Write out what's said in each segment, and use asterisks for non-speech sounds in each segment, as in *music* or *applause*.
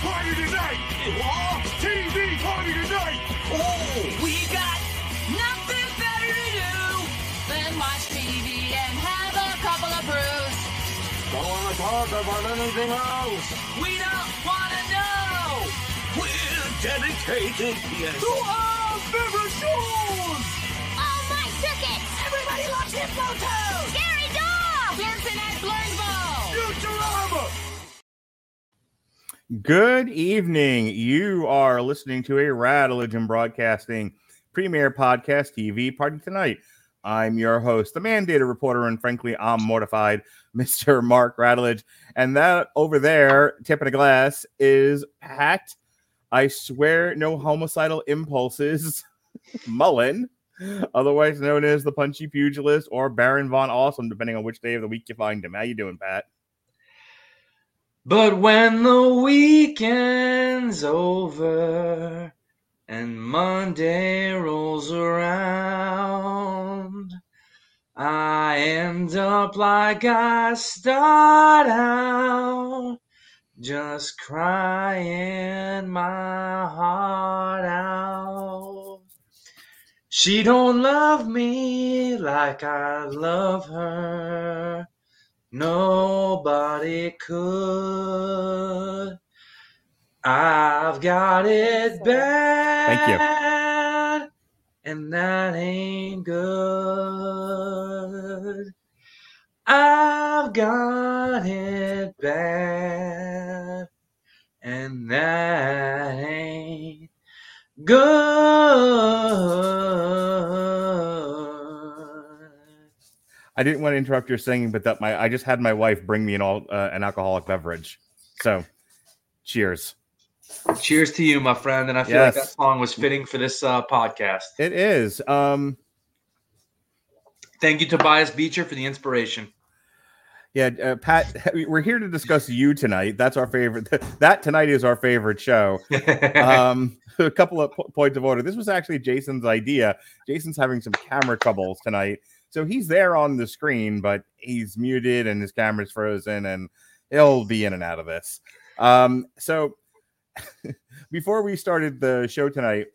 party tonight! TV party tonight! Oh, we got nothing better to do than watch TV and have a couple of brews. Don't want to talk about anything else! We don't want to know We're dedicated to our favorite shows! Oh, my tickets! everybody loves Hippo Toes. Scary dog! Dancing at Blurnsville. Good evening. You are listening to a Rattlegion Broadcasting Premier Podcast TV party tonight. I'm your host, the mandated reporter, and frankly, I'm mortified, *laughs* Mr. Mark Radulich. And that over there, tip of the glass, is Pat. I swear, no homicidal impulses. *laughs* Mullen, otherwise known as the Punchy Pugilist or Baron Von Awesome, depending on which day of the week you find him. How you doing, Pat? But when the weekend's over and Monday rolls around, I end up like I start out, just crying my heart out. She don't love me like I love her. Nobody could. I've got it bad. And that ain't good. I've got it bad. And that ain't good. I didn't want to interrupt your singing, but that my I just had my wife bring me an all uh, an alcoholic beverage. So, cheers. Cheers to you, my friend. And I feel like that song was fitting for this uh, podcast. It is. Um, Thank you, Tobias Beecher, for the inspiration. yeah, uh, Pat, *laughs* we're here to discuss you tonight. That's our favorite. *laughs* That tonight is our favorite show. *laughs* Um, a couple of po- points of order. This was actually Jason's idea. Jason's having some camera troubles tonight, so he's there on the screen, but he's muted and his camera's frozen, and he'll be in and out of this. Um, so *laughs* before we started the show tonight,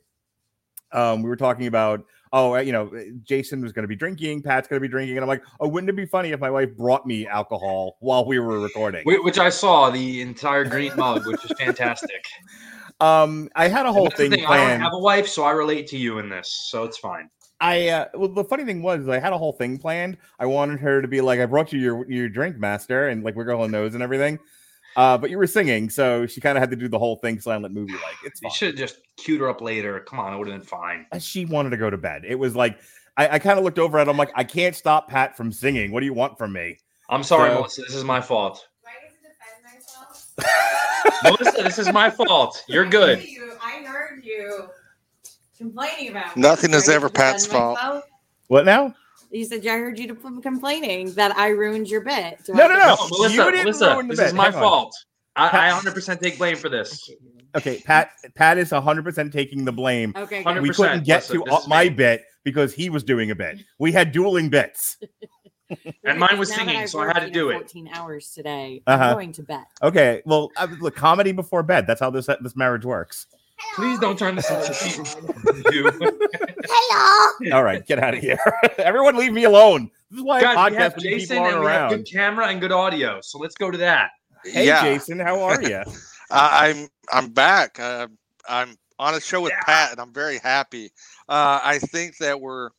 um, we were talking about, oh, uh, you know, Jason was going to be drinking, Pat's going to be drinking, and I'm like, oh, wouldn't it be funny if my wife brought me alcohol while we were recording? Which I saw the entire green mug, which is fantastic. *laughs* Um, I had a whole thing thing, I planned. don't have a wife, so I relate to you in this, so it's fine. I uh, well, the funny thing was, I had a whole thing planned. I wanted her to be like, "I brought you your your drink, master," and like we're going nose and everything. Uh, but you were singing, so she kind of had to do the whole thing silent movie like. It's You should have just queued her up later. Come on, it would have been fine. Uh, She wanted to go to bed. It was like I, I kind of looked over at. it. I'm like, I can't stop Pat from singing. What do you want from me? I'm sorry, So- Melissa. This is my fault. Do I get defend myself? *laughs* *laughs* Melissa, this is my fault. You're good. I heard you, I heard you complaining about. Nothing is Do I get ever Pat's fault. myself? What now? You said I heard you to- complaining that I ruined your bit. Do No, I no, no. No, Melissa, you didn't Melissa, ruin the this bit. is my Hang on. fault. I, I 100% take blame for this. Okay, Pat. Pat is 100 percent taking the blame. Okay, good. 100%. We couldn't get Listen, to this is my me. bit because he was doing a bit. We had dueling bits. *laughs* And mine was singing, so I had to you know, do it. 14 hours today. Uh-huh. I'm going to bed. Okay, well, uh, look, comedy before bed. That's how this this marriage works. Please don't turn this into *laughs* you. Hello. All right, get out of here. *laughs* Everyone, leave me alone. This is why Guys, I we podcast have Jason people and we have around. good camera and good audio. So let's go to that. Hey, yeah, Jason, how are you? *laughs* I, I'm I'm back. Uh, I'm on a show with Yeah. Pat, and I'm very happy. Uh, I think that we're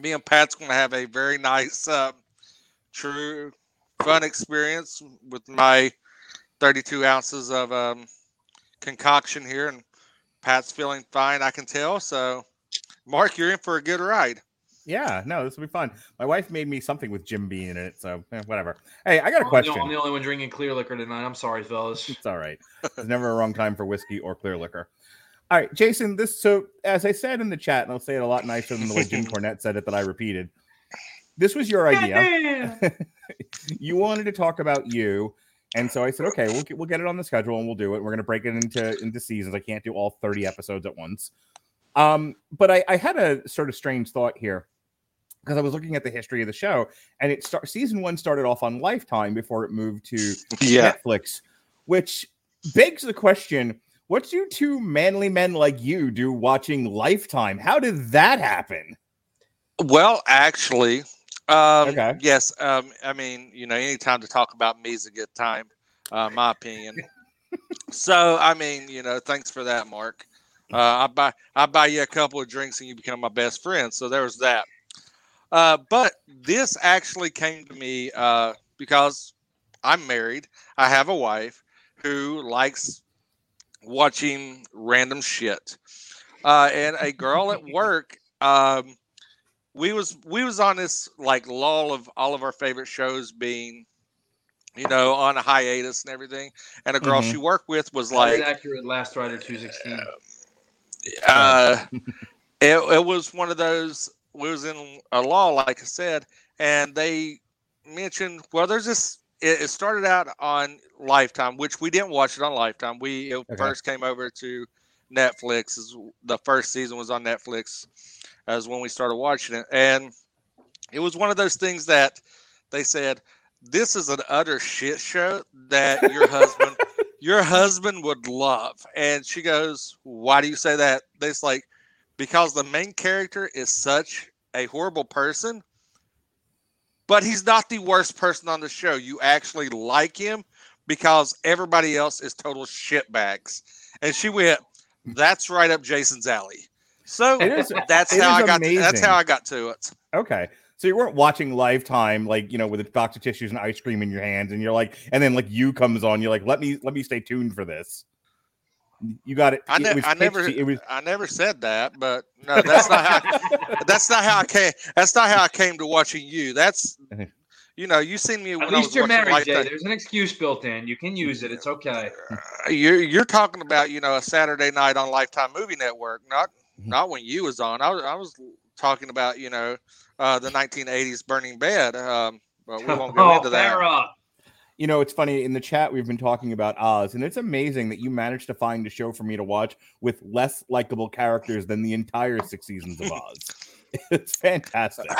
me and Pat's going to have a very nice, uh, true, fun experience with my 32 ounces of um, concoction here, and Pat's feeling fine. I can tell. So, Mark, you're in for a good ride. yeah, no, this will be fun. My wife made me something with Jim Beam in it, so eh, whatever. Hey, I got a I'm the- question. I'm the only one drinking clear liquor tonight. I'm sorry, fellas. It's all right. There's never a wrong time for whiskey or clear liquor. All right, Jason. This so as I said in the chat, and I'll say it a lot nicer than the way Jim *laughs* Cornette said it that I repeated. This was your idea. *laughs* you wanted to talk about you, and so I said, okay, we'll get, we'll get it on the schedule and we'll do it. We're gonna break it into into seasons. I can't do all 30 episodes at once. Um, but I, I had a sort of strange thought here because I was looking at the history of the show, and it start season one started off on Lifetime before it moved to Yeah. Netflix, which begs the question: What do two manly men like you do watching Lifetime? How did that happen? Well, actually, um, Okay. yes. Um, I mean, you know, anytime to talk about me is a good time, uh, my opinion. so, I mean, you know, thanks for that, Mark. Uh, I buy I buy you a couple of drinks and you become my best friend. So there was that. Uh, but this actually came to me uh, because I'm married. I have a wife who likes watching random shit, uh, and a girl at work. Um, we was we was on this like lull of all of our favorite shows being, you know, on a hiatus and everything. And a girl Mhm. she worked with was That was like, accurate. Last Rider two sixteen. uh, it, it was one of those. We was in a law, like I said, and they mentioned, well, there's this. It, it started out on Lifetime, which we didn't watch it on Lifetime. We it Okay. first came over to Netflix. Is the first season was on Netflix, as when we started watching it, and it was one of those things that they said this is an utter shit show that your husband *laughs* your husband would love. And she goes, Why do you say that? It's like, because the main character is such a horrible person, but he's not the worst person on the show. You actually like him because everybody else is total shitbags. And she went, That's right up Jason's alley. So It is- *laughs* that's it how is I got to, that's how I got to it. Okay. So you weren't watching Lifetime, like you know, with the box of tissues and ice cream in your hands, and you're like, and then like you comes on, you're like, let me let me stay tuned for this. You got it. I, ne- was I never to- It was. I never said that, but no, that's not how *laughs* that's not how I came. That's not how I came to watching you. That's *laughs* you know, you seen me when At I least was you're watching married, Jay. Lifetime. There's an excuse built in. You can use it. It's okay. You're you're talking about you know a Saturday night on Lifetime Movie Network, not. Not when you was on. I was I was talking about you know uh, the 1980s Burning Bed. Um, but we won't go *laughs* oh, into that. Farrah. You know, it's funny in the chat we've been talking about Oz, and it's amazing that you managed to find a show for me to watch with less likable characters than the entire six seasons of Oz. *laughs* *laughs* it's fantastic.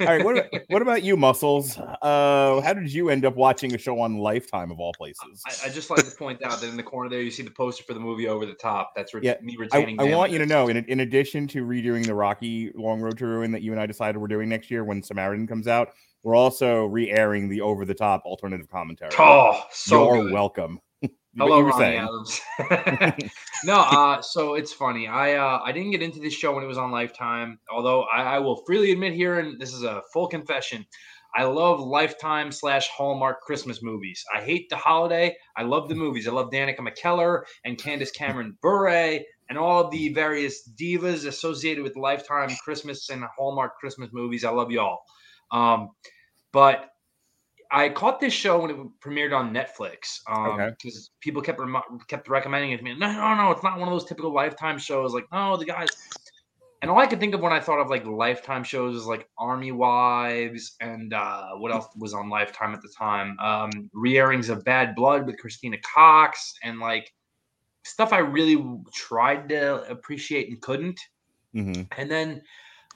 All right, what, about- what about you, Muscles? Uh, how did you end up watching a show on Lifetime of all places? I, I just like to point out that in the corner there, you see the poster for the movie over the top. That's re- Yeah, me I, retaining. I want you to know, in, in addition to redoing the Rocky Long Road to Ruin that you and I decided we're doing next year when Samaritan comes out, we're also re-airing the over-the-top alternative commentary. Oh, so You're good. welcome. Hello, Ronnie. Adams. *laughs* *laughs* no, uh, so it's funny. I uh, I didn't get into this show when it was on Lifetime, although I, I will freely admit here, and this is a full confession. I love Lifetime slash Hallmark Christmas movies. I hate the holiday. I love the movies. I love Danica McKellar and Candace Cameron Bure and all the various divas associated with Lifetime Christmas and Hallmark Christmas movies. I love y'all. Um, but I caught this show when it premiered on Netflix Okay. because people kept kept recommending it to me. No, no, no, it's not one of those typical Lifetime shows. Like, no, the guys. And all I could think of when I thought of like Lifetime shows is like Army Wives and uh, what else was on Lifetime at the time? Um, re-airings of Bad Blood with Christina Cox and like stuff I really tried to appreciate and couldn't. Mhm. And then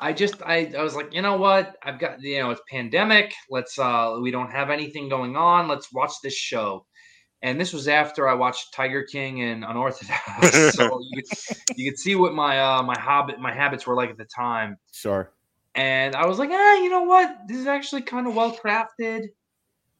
I just I, I was like, you know what? I've got you know it's pandemic. Let's uh we don't have anything going on. Let's watch this show. And this was after I watched Tiger King and Unorthodox. *laughs* so you could, you could see what my uh my habit my habits were like at the time. Sure. And I was like, eh, you know what? This is actually kind of well crafted.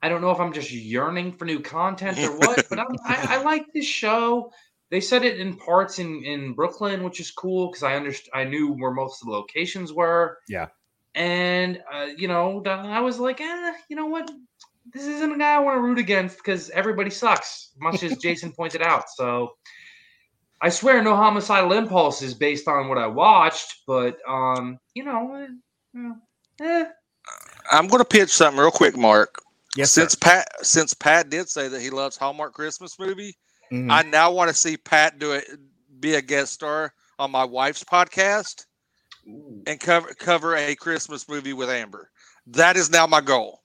I don't know if I'm just yearning for new content or what, but I'm, I, I like this show. They said it in parts in, in Brooklyn, which is cool because I underst- I knew where most of the locations were. Yeah. And uh, you know, I was like, eh, you know what? This isn't a guy I want to root against because everybody sucks, much as Jason *laughs* pointed out. So I swear, no homicidal impulse is based on what I watched, but um, you know, eh, eh. I'm going to pitch something real quick, Mark. Yes, sir. since Pat since Pat did say that he loves Hallmark Christmas movie, Mhm. I now want to see Pat do it, be a guest star on my wife's podcast and cover cover a Christmas movie with Amber. That is now my goal.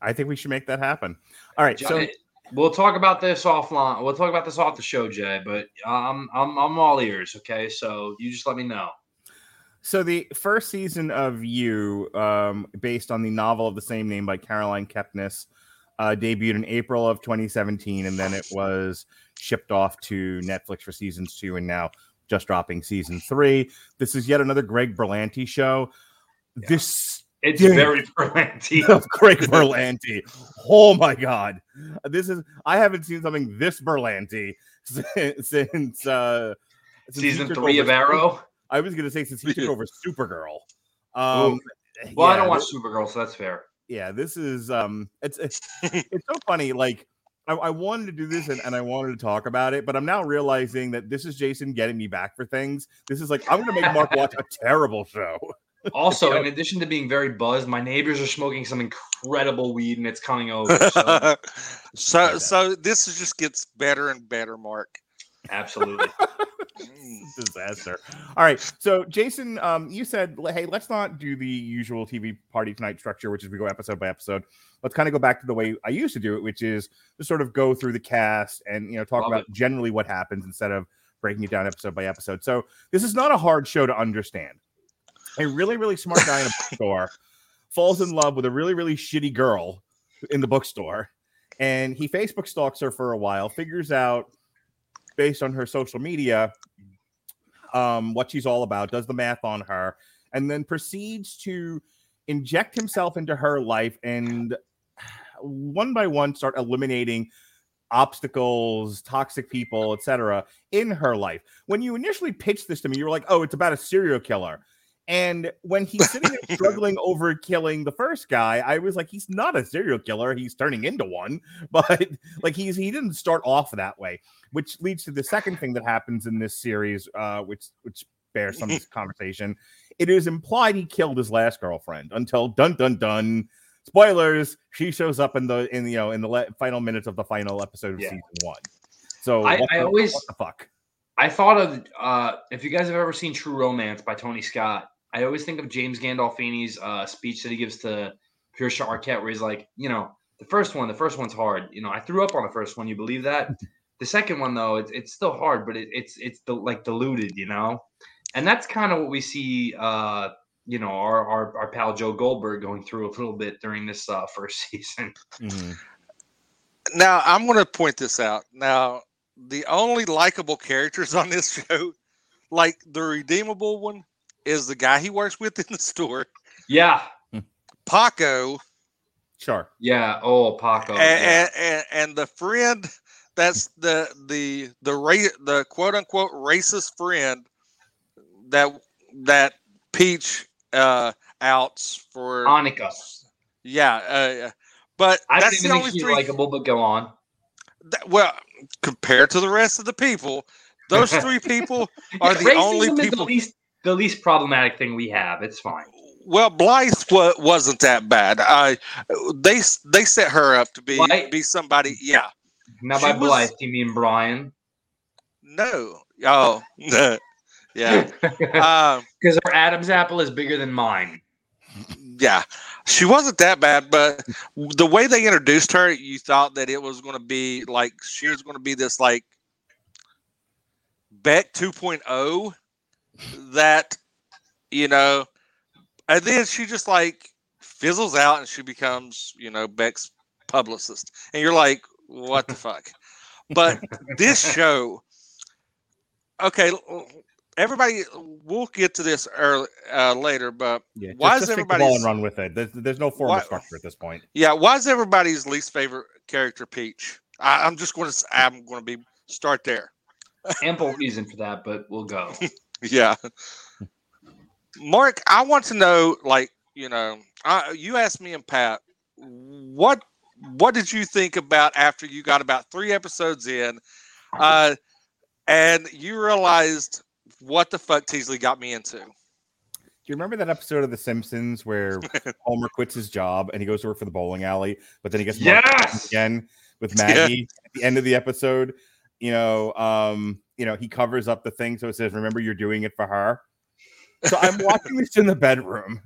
I think we should make that happen. All right. So we'll talk about this offline. We'll talk about this off the show, Jay. But um, I'm I'm all ears. Okay, so you just let me know. So the first season of You, um, based on the novel of the same name by Caroline Kepnes, uh, debuted in April of 2017, and then it was shipped off to Netflix for seasons two, and now just dropping season three. This is yet another Greg Berlanti show. This It's Dude. very *laughs* Berlanti. *laughs* of Greg Berlanti. Oh my god, this is I haven't seen something this Berlanti since, *laughs* since uh since Season three of Arrow. I was gonna say since he took over Supergirl. Um, Well, I don't watch Supergirl, so that's fair. Yeah, this is um, it's it's, *laughs* it's so funny. Like I, I wanted to do this and, and I wanted to talk about it, but I'm now realizing that this is Jason getting me back for things. This is like I'm gonna make Mark watch a terrible show. *laughs* Also, Yeah. in addition to being very buzzed, my neighbors are smoking some incredible weed and it's coming over. *laughs* So, so so this just gets better and better, Mark. absolutely. Mm. disaster. All right. So, Jason, um, you said, hey, let's not do the usual TV party tonight structure, which is we go episode by episode. Let's kind of go back to the way I used to do it, which is to sort of go through the cast and you know talk Love about generally what happens instead of breaking it down episode by episode. So, this is not a hard show to understand. A really, really smart guy in a *laughs* bookstore falls in love with a really, really shitty girl in the bookstore, and he Facebook stalks her for a while, figures out based on her social media um, what she's all about, does the math on her, and then proceeds to inject himself into her life and one by one start eliminating obstacles, toxic people, etc. in her life. When you initially pitched this to me, you were like, "Oh, it's about a serial killer." And when he's sitting there struggling *laughs* over killing the first guy, I was like, he's not a serial killer. He's turning into one, *laughs* but like he's he didn't start off that way, which leads to the second thing that happens in this series, uh, which which bears some *laughs* conversation. It is implied he killed his last girlfriend until dun dun dun. Spoilers: she shows up in the in you know in the le- final minutes of the final episode of Yeah. season one. So I- I the- always- what the fuck. I thought of uh, if you guys have ever seen True Romance by Tony Scott, I always think of James Gandolfini's uh, speech that he gives to Pierce Arquette, where he's like, you know, the first one, the first one's hard. You know, I threw up on the first one. You believe that? *laughs* the second one, though, it's it's still hard, but it, it's it's the, like diluted, you know. And that's kind of what we see. Uh, you know, our, our our pal Joe Goldberg going through a little bit during this uh, first *laughs* season. Mhm. Now I'm going to point this out. Now the only likable characters on this *laughs* show, like the redeemable one, is the guy he works with in the store, Yeah, Paco, Sure. yeah. Oh, Paco. and, yeah. and, and and the friend that's the the the ra- the quote unquote racist friend that that Peach uh outs for Annika. yeah uh, but I that's didn't the even only think she's three likable, but go on. that- well compared to the rest of the people those three *laughs* people are the only is the people least the least problematic thing we have. It's fine. well Blythe wa- wasn't that bad I they they set her up to be Blythe? be somebody yeah Now She by was- Blythe, you mean Brian? no oh *laughs* yeah *laughs* um Because her Adam's apple is bigger than mine. Yeah. She wasn't that bad but the way they introduced her you thought that it was going to be like she was going to be this like beck 2.0 that you know and then she just like fizzles out and she becomes you know beck's publicist. And you're like what the fuck? But this *laughs* show okay everybody we'll get to this early, uh, later but Yeah. Why just, is just take the ball everybody's- and run with it? There's, there's no formal Why- structure at this point. Yeah, why is everybody's least favorite character Peach? I, I'm just going to I'm going to be start there. *laughs* Ample reason for that, but we'll go. *laughs* Yeah, Mark, I want to know, like you know, I, you asked me and Pat, what what did you think about after you got about three episodes in, uh, and you realized what the fuck Teasley got me into? Do you remember that episode of The Simpsons where *laughs* Homer quits his job and he goes to work for the bowling alley, but then he gets marked yes. again with *laughs* Yeah. Maggie at the end of the episode? You know, um, you know, he covers up the thing so it says, "Remember, you're doing it for her." So I'm *laughs* watching this in the bedroom.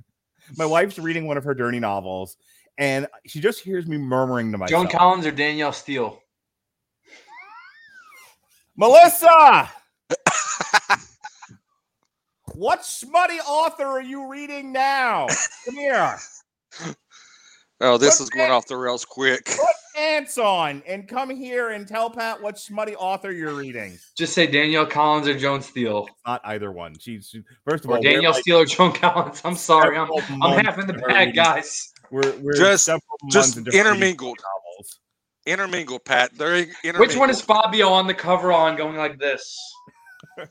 My wife's reading one of her dirty novels, and she just hears me murmuring to myself, Joan Collins or Danielle Steel? Melissa, what smutty author are you reading now? Come here. Oh, this What is going the- off the rails quick. What pants on and come here and tell Pat what smutty author you're reading. Just say Danielle Collins or Joan Steel. Not either one. She's she- first of Or all, we're Danielle like Steel or Joan Collins. I'm sorry. I'm, I'm half in the in bag, reading. guys. We're we're Just- just months into reading intermingled. novels. Intermingled, Pat. They're intermingled. Which one is Fabio on the cover on going like this? *laughs*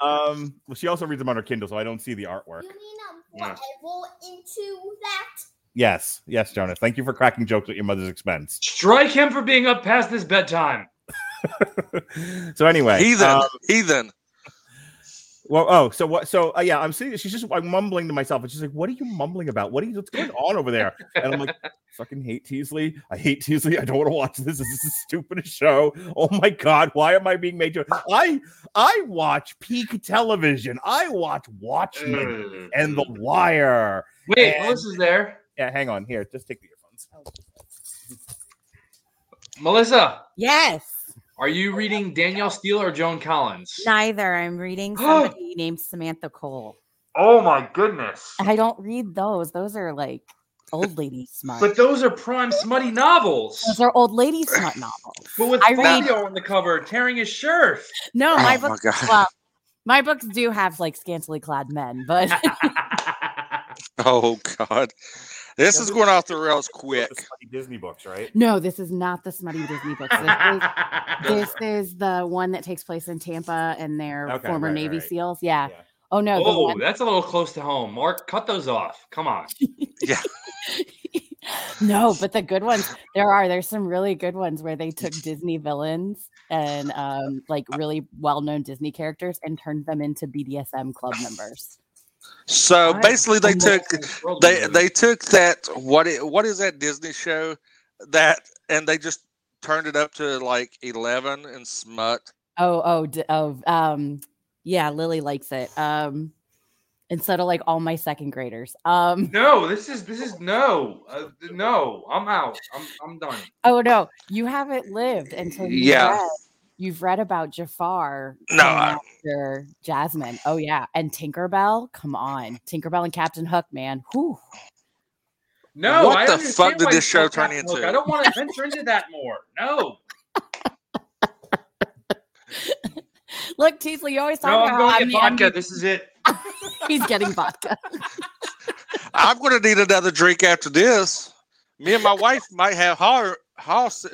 Um, well, she also reads them on her Kindle, so I don't see the artwork. You mean um, Yeah. whatever into that? Yes, yes, Jonas. Thank you for cracking jokes at your mother's expense. Strike him for being up past his bedtime. *laughs* so anyway, heathen? um, heathen. Well, oh, so what? So uh, yeah, I'm seeing. She's just I'm mumbling to myself, and she's like, "What are you mumbling about? What are you? What's going on over there?" And I'm like, "Fucking hate Teasley. I hate Teasley. I don't want to watch this. This is the stupidest show. Oh my god, why am I being made to? I I watch peak television. I watch Watchmen and The Wire. Wait, and- Melissa's there. Yeah, hang on here. Just take the earphones. Melissa, Yes. Are you reading Danielle Steel or Joan Collins? Neither. I'm reading *gasps* somebody named Samantha Cole. Oh my goodness. I don't read those. Those are like old lady *laughs* smut. But those are prime smutty novels. those are old lady *laughs* smut novels. But with I read- on the cover tearing his shirt. No, oh my Oh my books. God. Well, my books do have like scantily clad men, but *laughs* Oh God, this is going off the rails quick. The Smutty Disney books, right? no, this is not the smutty Disney books. This is, *laughs* this is the one that takes place in Tampa and their Okay, former right, Navy right. SEAls. Yeah. Yeah. Oh no, the oh, one that's a little close to home. Mark, cut those off. Come on. *laughs* Yeah, no, but the good ones there are. There's some really good ones where they took Disney villains and um, like really well-known Disney characters and turned them into BDSM club members. So I basically, they took almost world they building. they took that what i- what is that Disney show that and they just turned it up to like eleven and smut. Oh, oh, oh, um, yeah, Lily likes it. Um, instead of like all my second graders. Um, No, this is this is no, uh, no. I'm out. I'm I'm done. oh no, you haven't lived until you Yeah. read, you've read about Jafar. No, coming I- after Jasmine. Oh yeah, and Tinkerbell. Come on, Tinkerbell and Captain Hook, man. Whew. No, What I the fuck did this show turn Captain Hook. into? I don't want to venture into that more. No, *laughs* Look, Teasley, you always talk no, about I'm going how to I'm get the vodka. This is it. *laughs* He's getting vodka. I'm going to need another drink after this. Me and my wife might have hall hall se-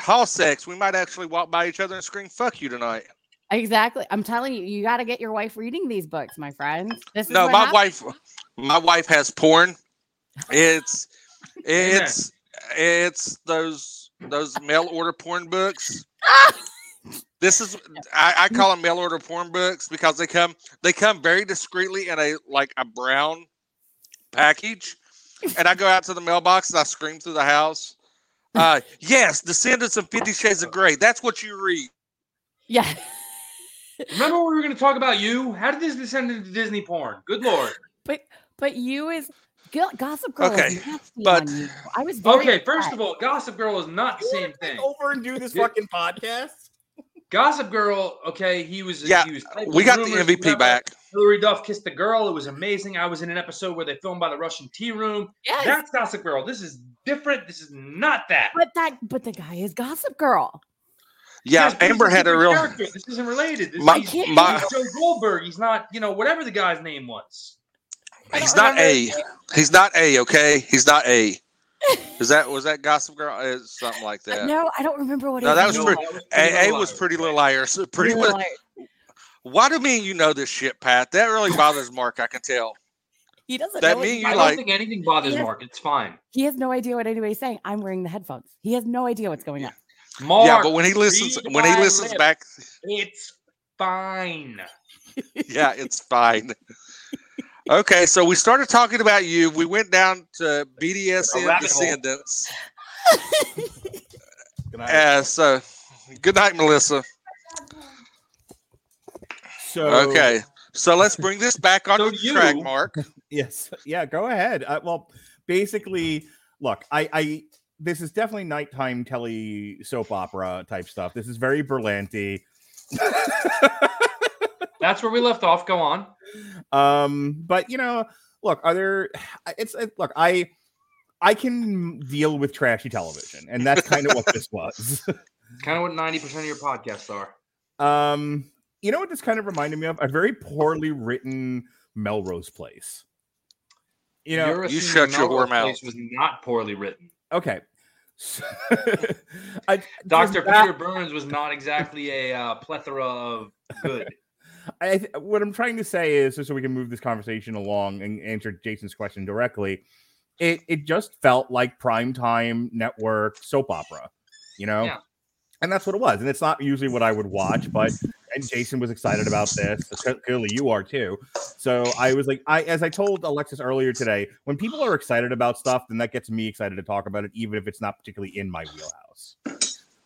hall sex. We might actually walk by each other and scream "fuck you" tonight. exactly. I'm telling you, you got to get your wife reading these books, my friend. This is No, my happens. wife, my wife has porn. It's it's it's those those mail order porn books. *laughs* This is I, I call them mail order porn books because they come they come very discreetly in a like a brown package, and I go out to the mailbox and I scream through the house. Uh, yes, Descendants of Fifty Shades of Grey. That's what you read. Yeah. Remember we were going to talk about you? How did this descend into Disney porn? Good lord. But but you is Gossip Girl Okay, is nasty but- I was very Okay, first of all, Gossip Girl is not the same thing. Over and do this fucking podcast. Gossip Girl, okay, he was Yeah, he was We got the MVP whatever. back. Hilary Duff kissed the girl. It was amazing. I was in an episode where they filmed by the Russian tea room. yes, That's Gossip Girl. This is different. This is not that. but that but the guy is Gossip Girl. Yeah, Yes, Amber had a real. character. This isn't related. This My- he's, can't- my- he's Joe Goldberg. He's not, you know, whatever the guy's name was. He's don't A. his. He's not A. Okay, he's not A. *laughs* Is that was that Gossip Girl? It's something like uh, that. No, I don't remember what No, his that was name pretty- A, A was Liars. Pretty Little Liars. *laughs* Pretty. Little Li- Why do me and you know this shit, Pat? That really bothers Mark. I can tell. He doesn't That know mean he- you I like- don't think anything bothers Yes. Mark. It's fine. he has no idea what anybody's saying. I'm wearing the headphones. He has no idea what's going on. Mark, yeah, but when he listens, when he listens lips. back, it's fine. *laughs* yeah, it's fine. Okay, so we started talking about you. We went down to A BDSM. Descendants. *laughs* Good night. Uh, so, good night, Melissa. so Okay, so let's bring this back on So track, you- Mark. Yes. Yeah, go ahead. Uh, well, basically, look, I, I, this is definitely nighttime telly soap opera type stuff. This is very Berlanti. *laughs* That's where we left off. Go on. um, but you know, look, are there? It's it, look, I, I can deal with trashy television, and that's kind of what *laughs* this was. *laughs* kind of what ninety percent of your podcasts are. Um, you know what this kind of reminded me of? A very poorly written Melrose Place. You know, You're you assuming shut your whore mouth. Place Was not poorly written. okay. So- *laughs* I, Doctor that- Peter Burns was not exactly a uh, plethora of good. *laughs* I, th- what I'm trying to say is, so we can move this conversation along and answer Jason's question directly. It it just felt like primetime network soap opera, you know, Yeah. and that's what it was. And it's not usually what I would watch, but and Jason was excited about this. Clearly, you are too. So I was like, I as I told Alexis earlier today, when people are excited about stuff, then that gets me excited to talk about it, even if it's not particularly in my wheelhouse.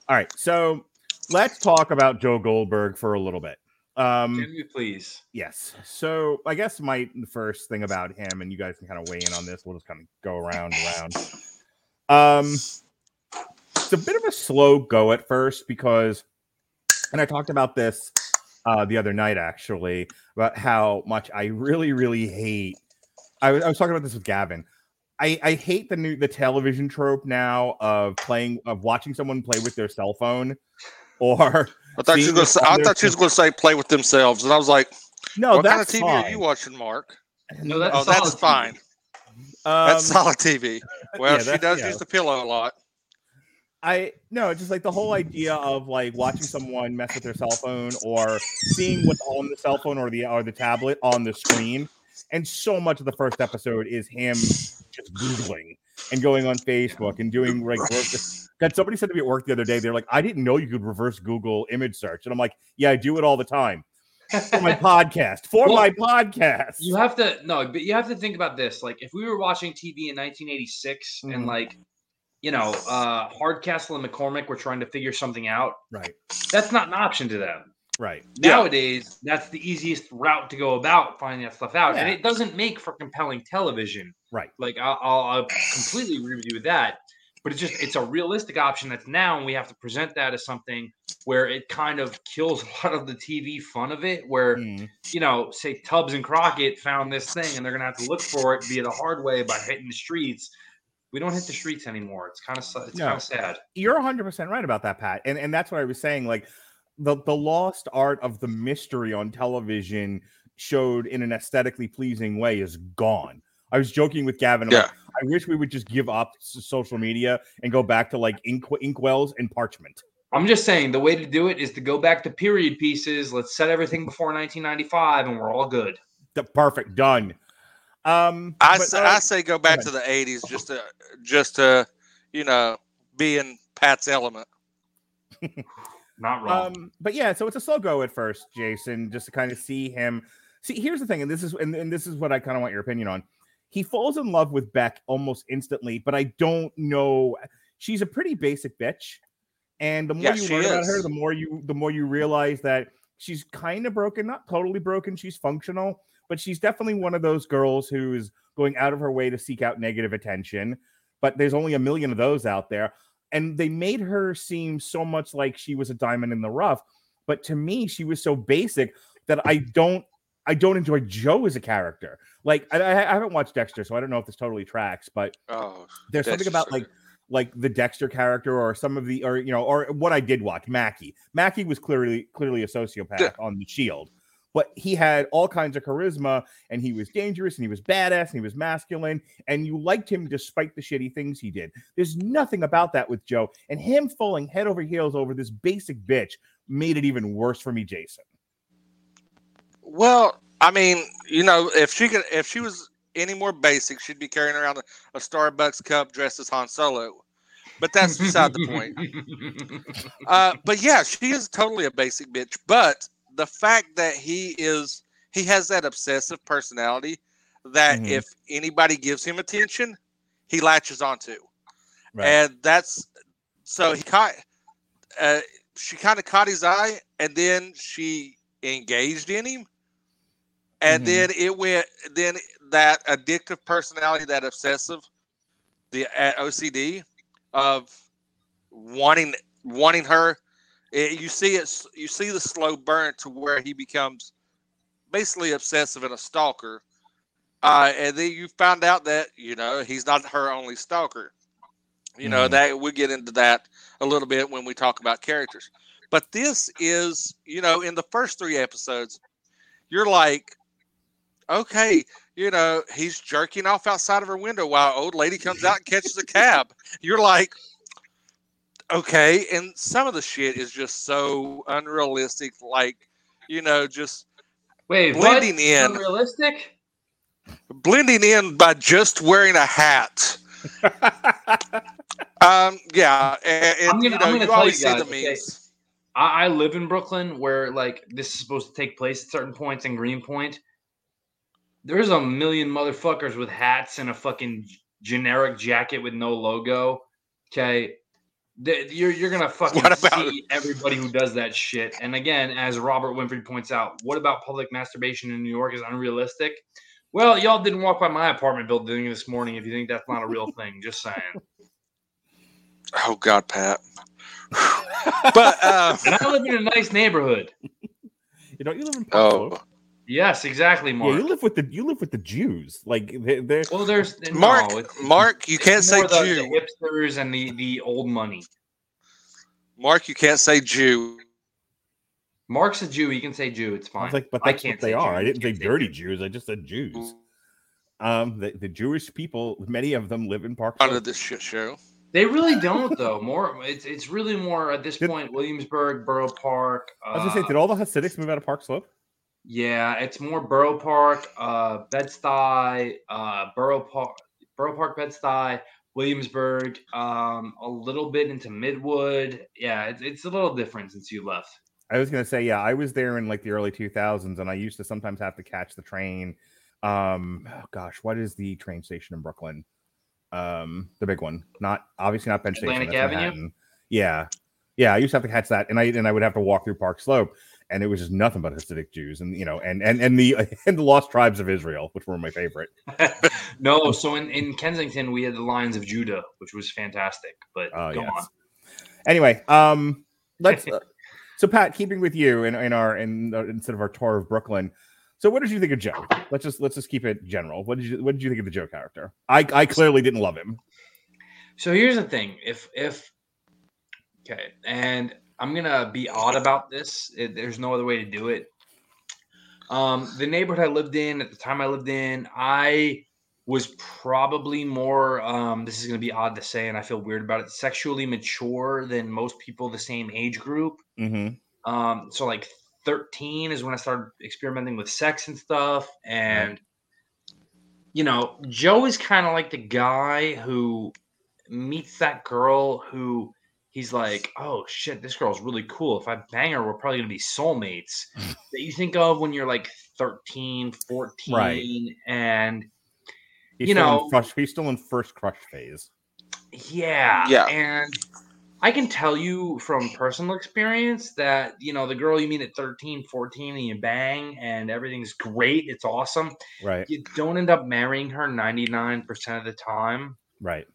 All right, so let's talk about Joe Goldberg for a little bit. Um, Can we please? Yes. So I guess my first thing about him, and you guys can kind of weigh in on this. We'll just kind of go around around. Um, it's a bit of a slow go at first because, and I talked about this uh, the other night actually about how much I really, really hate. I was, I was talking about this with Gavin. I, I hate the new the television trope now of playing of watching someone play with their cell phone *laughs* or I thought she seeing were gonna say, I thought you was gonna say play with themselves, and I was like, no, "What kind of TV fine. are you watching, Mark?" No, that's oh, that's TV. fine. Um, That's solid TV. *laughs* Well, yeah, she does yeah. use the pillow a lot. I no, just like the whole idea of like watching someone mess with their cell phone or seeing what's on the cell phone or the or the tablet on the screen. And so much of the first episode is him just googling and going on Facebook and doing like work. God, *laughs* somebody said to me at work the other day, they're like, I didn't know you could reverse Google image search. And I'm like, yeah, I do it all the time for my *laughs* podcast. For Well, my podcast. You have to no, but you have to think about this. Like, if we were watching TV in 1986 Mhm. and like, you know, uh, Hardcastle and McCormick were trying to figure something out, right, that's not an option to them. right. Yeah. Nowadays, that's the easiest route to go about finding that stuff out, and it doesn't make for compelling television. Right. Like, I'll, I'll, I'll completely agree with you with that. But it's just it's a realistic option that's now, and we have to present that as something where it kind of kills *laughs* a lot of the TV fun of it. Where Mm. you know, say Tubbs and Crockett found this thing, and they're gonna have to look for it via the hard way by hitting the streets. We don't hit the streets anymore. It's kind of it's No. kind of sad. you're 100% right about that pat and and that's what i was saying like the the lost art of the mystery on television showed in an aesthetically pleasing way is gone i was joking with gavin I'm like, i wish we would just give up social media and go back to like ink inkwells and parchment I'm just saying the way to do it is to go back to period pieces. Let's set everything before 1995, and we're all good. the perfect done um I but, say, uh, I say go back ahead. to the '80s just to just to you know be in Pat's element. *laughs* Not wrong. Um, but yeah, so it's a slow go at first, Jason, just to kind of see him. See, here's the thing, and this is and, and this is what I kind of want your opinion on. He falls in love with Beck almost instantly, but I don't know. She's a pretty basic bitch, and the more Yeah, you she learn about her, the more you the more you realize that she's kind of broken, not totally broken. She's functional, but she's definitely one of those girls who's going out of her way to seek out negative attention. But there's only a million of those out there and they made her seem so much like she was a diamond in the rough but to me she was so basic that i don't i don't enjoy joe as a character like i, I haven't watched dexter so i don't know if this totally tracks but Oh, there's something about like like the dexter character or some of the or you know or what i did watch Mackey Mackey was clearly clearly a sociopath Yeah. on the shield but he had all kinds of charisma and he was dangerous and he was badass and he was masculine and you liked him despite the shitty things he did there's nothing about that with joe and him falling head over heels over this basic bitch made it even worse for me jason Well, I mean, you know, if she could, if she was any more basic, she'd be carrying around a, a Starbucks cup dressed as Han Solo. But that's beside the point. *laughs* Uh, but yeah, she is totally a basic bitch. But the fact that he is, he has that obsessive personality that Mhm. if anybody gives him attention, he latches onto. and that's so he caught uh, she kind of caught his eye and then she engaged in him and Mhm. then it went then that addictive personality that obsessive the uh, ocd of wanting wanting her it, you see it you see the slow burn to where he becomes basically obsessive and a stalker Uh, and then you found out that you know he's not her only stalker. You know Mhm. that we get into that a little bit when we talk about characters. But this is, you know, in the first three episodes, you're like, okay, you know, he's jerking off outside of her window while old lady comes out and catches a cab. You're like, okay, and some of the shit is just so unrealistic, like, you know, just Wait, Blending what? in. Unrealistic? blending in by just wearing a hat. *laughs* Um, yeah, and, and, I'm gonna- you know, I'm gonna you tell you guys, the okay. I, I live in Brooklyn where like this is supposed to take place at certain points in Greenpoint. There's a million motherfuckers with hats and a fucking generic jacket with no logo. Okay. Th- You're, you're gonna fucking What about- see everybody who does that shit. And again, as Robert Winfrey points out, what about public masturbation in New York is unrealistic? Well, y'all didn't walk by my apartment building this morning if you think that's not a real thing. Just saying. *laughs* Oh God, Pat. but uh, And I live in a nice neighborhood. You don't you live in Park oh, Slope? Yes, exactly, Yeah, you live with the you live with the Jews. Like they, they're well, there's no, Mark, it's- Mark, you can't It's say the, Jew. the hipsters and the the old money. Mark, you can't say Jew. Mark's a Jew. He can say Jew. It's fine. was like, but I can't what they are. Jew, I didn't say can't say dirty Jew. Jews. I just said Jews. Um, the, the Jewish people, many of them live in Park Out of this shit show. They really don't though. More, it's it's really more at this Did- point. Williamsburg, Borough Park. Uh, I was gonna say, did all the Hasidics move out of Park Slope? Yeah, it's more Borough Park, uh, Bed Stuy, uh, Borough Park, Borough Park, Bed Stuy, Williamsburg, um, a little bit into Midwood. Yeah, it's, it's a little different since you left. I was gonna say, yeah, I was there in like the early 2000s, and I used to sometimes have to catch the train. Um, oh gosh, what is the train station in Brooklyn? Um, the big one, not obviously not Penn Station. Atlantic that's Avenue? Manhattan. Yeah, yeah, I used to have to catch that, and I and I would have to walk through Park Slope, and it was just nothing but Hasidic Jews, and you know, and and and the *laughs* and the lost tribes of Israel, which were my favorite. *laughs* no, so in, in Kensington we had the Lions of Judah, which was fantastic. But Oh go yes. on. Anyway, um, *laughs* let's. uh, so Pat, keeping with you in, in our in uh, instead of our tour of Brooklyn. So what did you think of Joe? Let's just let's just keep it general. What did you what did you think of the Joe character? I I clearly didn't love him. So here's the thing: if if okay, and I'm gonna be odd about this. It, there's no other way to do it. Um, the neighborhood I lived in at the time I lived in, I was probably more. Um, this is gonna be odd to say, and I feel weird about it. Sexually mature than most people the same age group. Mm-hmm. Um, so like 13 is when I started experimenting with sex and stuff. And you know, Joe is kind of like the guy who meets that girl who he's like, oh shit, this girl's really cool. If I bang her, we're probably gonna be soulmates. *laughs* that you think of when you're like 13, 14, Right. and He's You know- crush, he's still in first crush phase. Yeah. Yeah. And I can tell you from personal experience that, you know, the girl you meet at 13, 14 and you bang and everything's great, it's awesome. Right, You don't end up marrying her 99% of the time. right.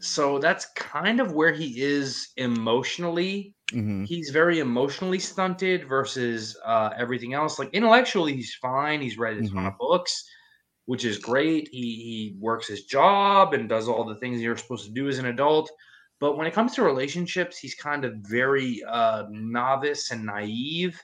So that's kind of where he is emotionally. Mm-hmm. He's very emotionally stunted versus uh, everything else. Like intellectually, he's fine. He's read a ton of books, which is great. He he works his job and does all the things you're supposed to do as an adult. But when it comes to relationships, he's kind of very uh, novice and naive,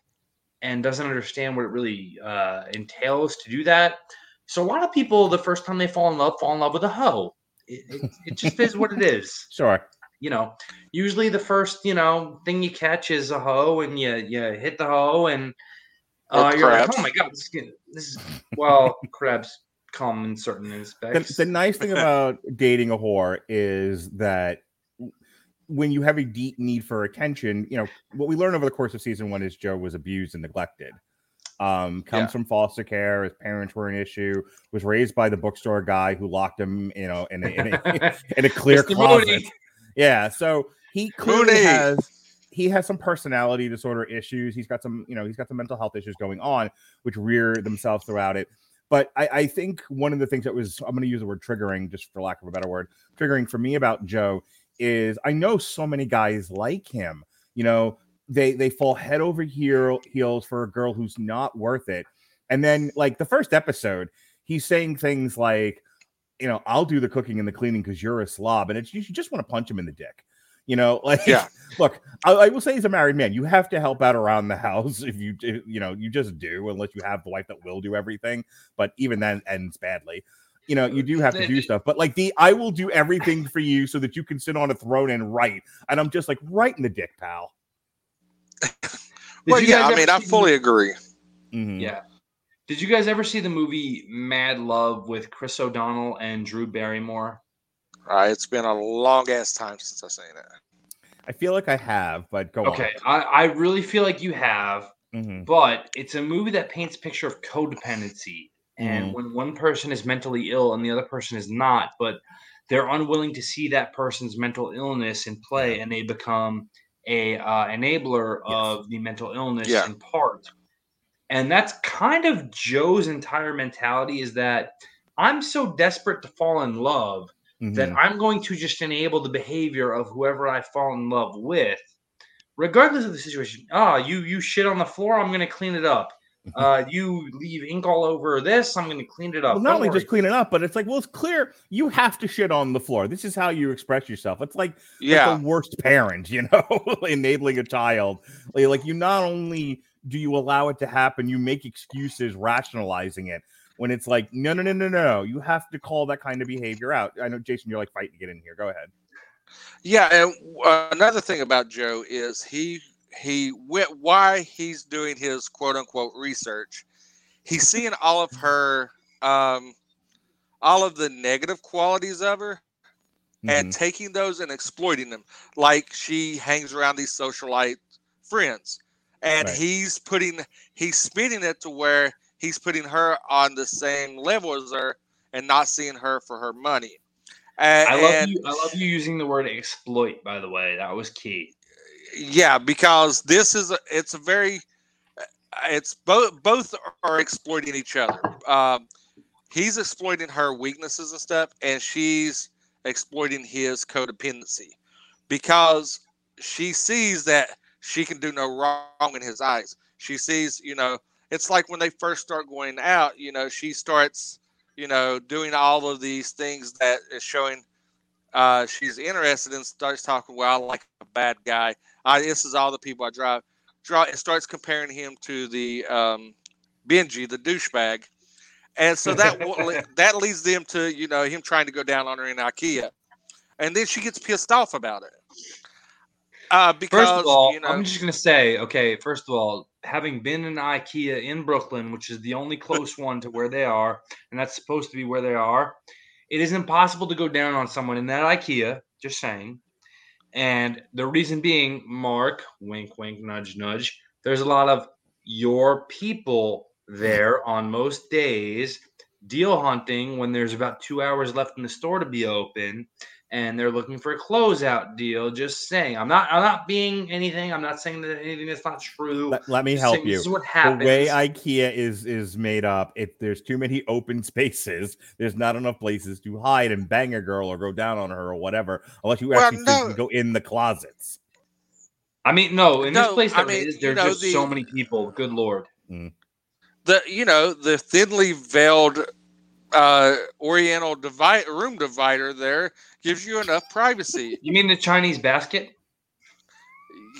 and doesn't understand what it really uh, entails to do that. So a lot of people, the first time they fall in love, fall in love with a hoe. It, it, it just is what it is *laughs* Sure. you know, usually the first, you know, thing you catch is a hoe and you you hit the hoe and uh, you're like, oh my god, this is, this is *laughs* well, crabs come in certain The, aspects. the nice thing about dating a whore is that when you have a deep need for attention, you know, what we learned over the course of season one is Joe was abused and neglected. Um, comes Yeah. from foster care. His parents were an issue. Was raised by the bookstore guy who locked him, you know, in a, in a, *laughs* in a clear closet. Mooney. Yeah, so he clearly Mooney. has he has some personality disorder issues. He's got some, you know, he's got some mental health issues going on, which rear themselves throughout it. But I, I think one of the things that was I'm going to use the word triggering, just for lack of a better word, triggering for me about Joe is I know so many guys like him. You know, they they fall head over heel heels for a girl who's not worth it. And then like the first episode, he's saying things like, you know, I'll do the cooking and the cleaning because you're a slob, and it's you just want to punch him in the dick. You know, *laughs* like Yeah. look, I, I will say he's a married man, you have to help out around the house *laughs* if you you know you just do unless you have the wife that will do everything. But even then ends badly. You know, you do have to do stuff. But like the I will do everything for you so that you can sit on a throne and write. And I'm just like right in the dick, pal. Did well, yeah, I mean, I see the fully agree. Mhm. Yeah. Did you guys ever see the movie Mad Love with Chris O'Donnell and Drew Barrymore? Uh, it's been a long ass time since I've seen it. I feel like I have, but go on. Okay, I, I really feel like you have, on. Mhm. but it's a movie that paints a picture of codependency. And Mhm. when one person is mentally ill and the other person is not, but they're unwilling to see that person's mental illness in play, and they become a uh, enabler Yes. of the mental illness Yeah. in part. And that's kind of Joe's entire mentality is that I'm so desperate to fall in love that Mhm. I'm going to just enable the behavior of whoever I fall in love with, regardless of the situation. Ah, you you shit on the floor, I'm going to clean it up. Uh, you leave ink all over this, I'm going to clean it up. Well, not Don't only worry. just clean it up, but it's like, well, it's clear you have to shit on the floor. This is how you express yourself. It's like, like Yeah. the worst parent, *laughs* you know, *laughs* enabling a child. Like, like you not only do you allow it to happen, you make excuses rationalizing it. When it's like, no, no, no, no, no, you have to call that kind of behavior out. I know, Jason, you're like fighting to get in here. Go ahead. Yeah, and uh, another thing about Joe is he he went why he's doing his quote unquote research. He's seeing all of her um all of the negative qualities of her and Mhm. taking those and exploiting them. Like she hangs around these socialite friends. And Right. he's putting he's spinning it to where he's putting her on the same level as her and not seeing her for her money. And, I love and- you. I love you using the word exploit. By the way, that was key. Yeah because this is a, it's a very it's both both are exploiting each other. Um he's exploiting her weaknesses and stuff and she's exploiting his codependency because she sees that she can do no wrong in his eyes. She sees you know it's like when they first start going out you know she starts you know doing all of these things that is showing uh, she's interested and starts talking well I like a bad guy I, this is all the people I drive. Draw and starts comparing him to the um, Benji, the douchebag, and so that *laughs* that leads them to you know him trying to go down on her in IKEA, and then she gets pissed off about it. Uh, because First of all, you know, I'm just gonna say, okay. First of all, having been in IKEA in Brooklyn, which is the only close one to where they are, and that's supposed to be where they are, it is impossible to go down on someone in that IKEA. Just saying. And the reason being, Mark, wink, wink, nudge, nudge. There's a lot of your people there on most days deal hunting when there's about two hours left in the store to be open and they're looking for a closeout deal. Just saying, I'm not, I'm not being anything. I'm not saying that anything that's not true. Let, let me Just help saying you. This is what the way IKEA is is made up, if there's too many *laughs* open spaces, there's not enough places to hide and bang a girl or go down on her or whatever, unless you Well, actually physically no. go in the closets. I mean, no, in this No, place I that mean, is, you there's know, just the- so many people. Good lord. Mm. the you know the thinly veiled uh, Oriental divide room divider there gives you enough privacy. You mean the Chinese basket?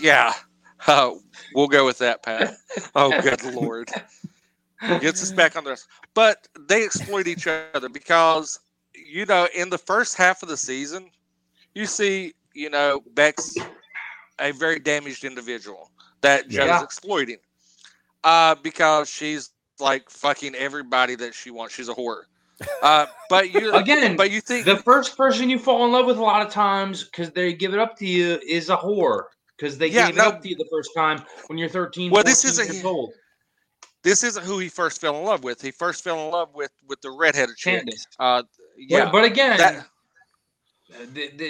Yeah, *laughs* uh, we'll go with that, Pat. *laughs* Oh, good lord. gets us back on this. But they exploit each other because, you know, in the first half of the season, you see, you know, Beck's a very damaged individual that Joe's Yeah. exploiting uh, because she's like fucking everybody that she wants. She's a whore. Uh, but you Again, but you think The first person you fall in love with a lot of times because they give it up to you is a whore because they Yeah, gave no. it up to you the first time when you're 13. Well, this isn't- years old. this isn't who he first fell in love with. He first fell in love with with the redheaded chick. Uh, yeah, but again, that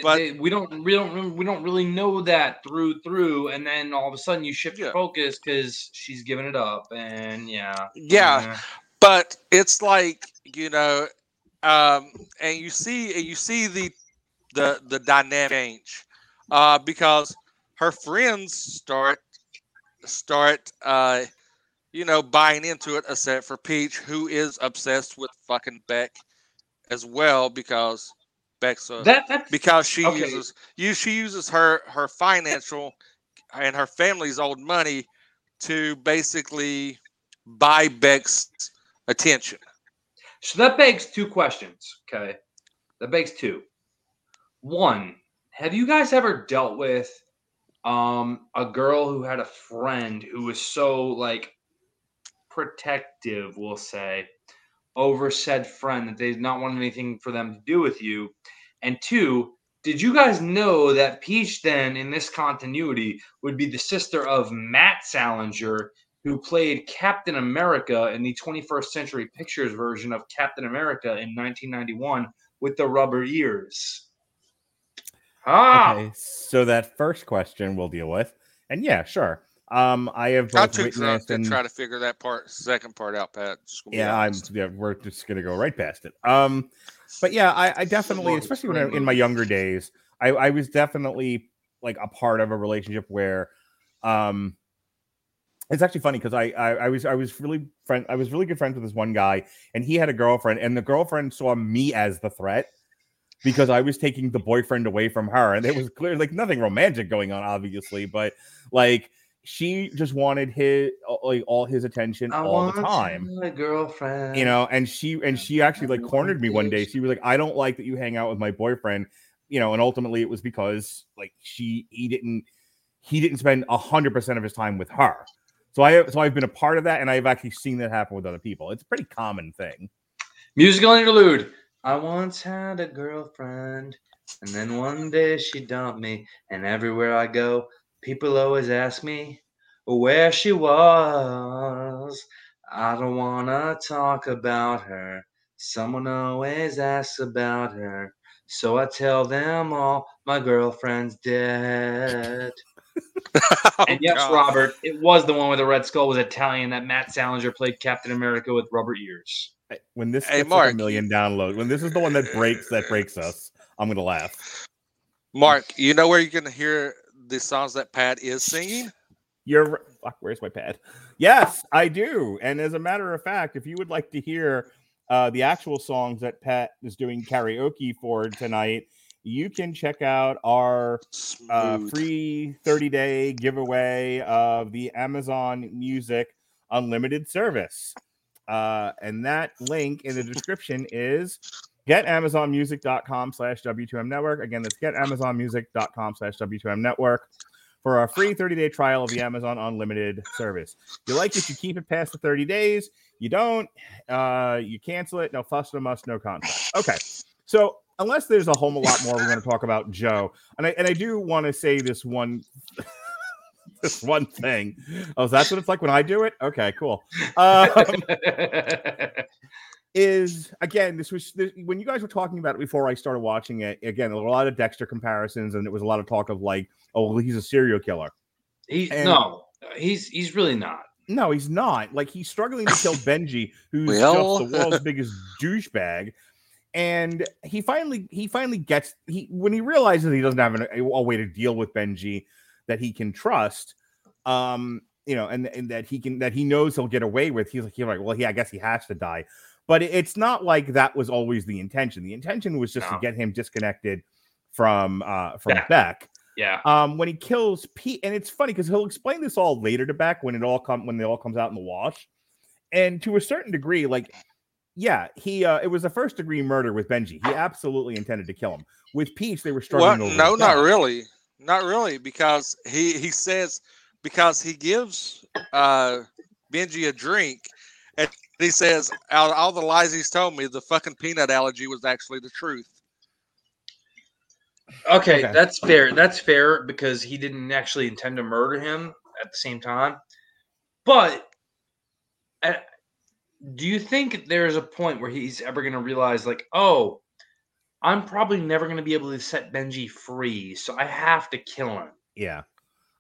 but- we don't we don't we don't really know that through through, and then all of a sudden you shift your focus because she's giving it up, and yeah, Yeah. But it's like you know um and you see and you see the the the dynamic change uh because her friends start start uh you know, buying into it, except for Peach, who is obsessed with fucking Beck as well because Beck's a That because she Okay. uses you she uses her her financial and her family's old money to basically buy Beck's attention. So that begs two questions. Okay. That begs two. One, have you guys ever dealt with um a girl who had a friend who was so like protective, we'll say, over said friend that they did not want anything for them to do with you? And two, did you guys know that Peach then in this continuity would be the sister of Matt Salinger, who played Captain America in the 21st Century Pictures version of Captain America in 1991 with the rubber ears. Ah, Okay, so that first question we'll deal with, and yeah, sure. Um, I have I'm both too drunk witnessed to try to figure that part second part out, Pat. Just gonna yeah, I'm yeah, we're just gonna go right past it. Um, but yeah, I, I definitely, Long especially when I, screen in my younger days, I, I was definitely like a part of a relationship where, um, it's actually funny because I, I I was I was really friend I was really good friends with this one guy, and he had a girlfriend, and the girlfriend saw me as the threat because I was taking the boyfriend away from her, and it was clear like nothing romantic going on, obviously, but like she just wanted his like all his attention I all the time. My girlfriend. you know and she and she actually like cornered me one day. She was like i don't like that you hang out with my boyfriend you know and ultimately it was because like she he didn't he didn't spend a hundred percent of his time with her so i so i've been a part of that and i've actually seen that happen with other people it's a pretty common thing Musical interlude. I once had a girlfriend, and then one day she dumped me. And everywhere I go, people always ask me where she was. I don't want to talk about her. Someone always asks about her. So I tell them all my girlfriend's dead. Oh, and yes, God. Robert, it was the one where the red skull was Italian that Matt Salinger played Captain America with rubber ears. when this Hey, gets like a million downloads when this is the one that breaks that breaks us i'm gonna laugh Mark, you know where you're gonna hear the songs that Pat is singing? You're fuck. Where's my pad? Yes, I do. And as a matter of fact, if you would like to hear uh, the actual songs that Pat is doing karaoke for tonight, you can check out our uh, free 30 day giveaway of the Amazon Music Unlimited service. Uh, and that link in the description is getamazonmusic.com slash W2M network. Again, that's getamazonmusic.com slash W2M network for a free 30 day trial of the Amazon Unlimited service. You like it, you keep it past the 30 days. You don't, uh, you cancel it. No fuss, no muss, no contract. Okay. So, unless there's a whole lot more we're going to talk about Joe, and I, and I do want to say this one. *laughs* this one thing. Oh, that's what it's like when I do it. Okay, cool. Um, *laughs* is again this was this, when you guys were talking about it before i started watching it again a lot of dexter comparisons and it was a lot of talk of like oh well, he's a serial killer he, And- no, he's he's really not. no he's not like he's struggling to kill benji who's Well- just the world's *laughs* biggest douchebag and he finally he finally gets he when he realizes he doesn't have an, a, a way to deal with benji that he can trust um you know and and that he can that he knows he'll get away with he's like he's like well he i guess he has to die but it's not like that was always the intention the intention was just No. to get him disconnected from uh from Beck. beck Yeah. um when he kills pete and it's funny because he'll explain this all later to beck when it all come when it all comes out in the wash and to a certain degree like yeah he uh it was a first degree murder with benji he absolutely intended to kill him with peach they were struggling Well, over no, not really, not really, because he he says because he gives uh Benji a drink, and he says out of all the lies he's told me, the fucking peanut allergy was actually the truth. Okay, Okay. that's fair. That's fair because he didn't actually intend to murder him at the same time. But uh, do you think there's a point where he's ever going to realize, like, oh, I'm probably never going to be able to set Benji free, so I have to kill him. yeah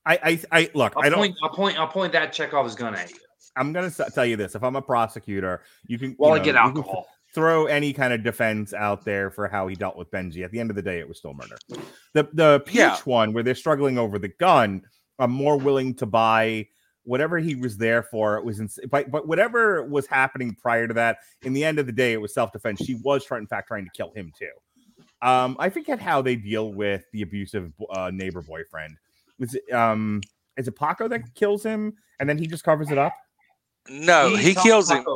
i i, I look I'll i don't point. I'll point. I'll point that Chekhov's gun at you i'm gonna tell you this if i'm a prosecutor you can while you I get know, you can alcohol. throw any kind of defense out there for how he dealt with Benji. At the end of the day, it was still murder. The the Peach Yeah. one where they're struggling over the gun, I'm more willing to buy whatever he was there for, it was in, but but whatever was happening prior to that, in the end of the day, it was self defense. She was trying, in fact, trying to kill him too. Um, I forget how they deal with the abusive uh, neighbor boyfriend. Was it, um, is it Paco that kills him and then he just covers it up? No, he, tells kills him.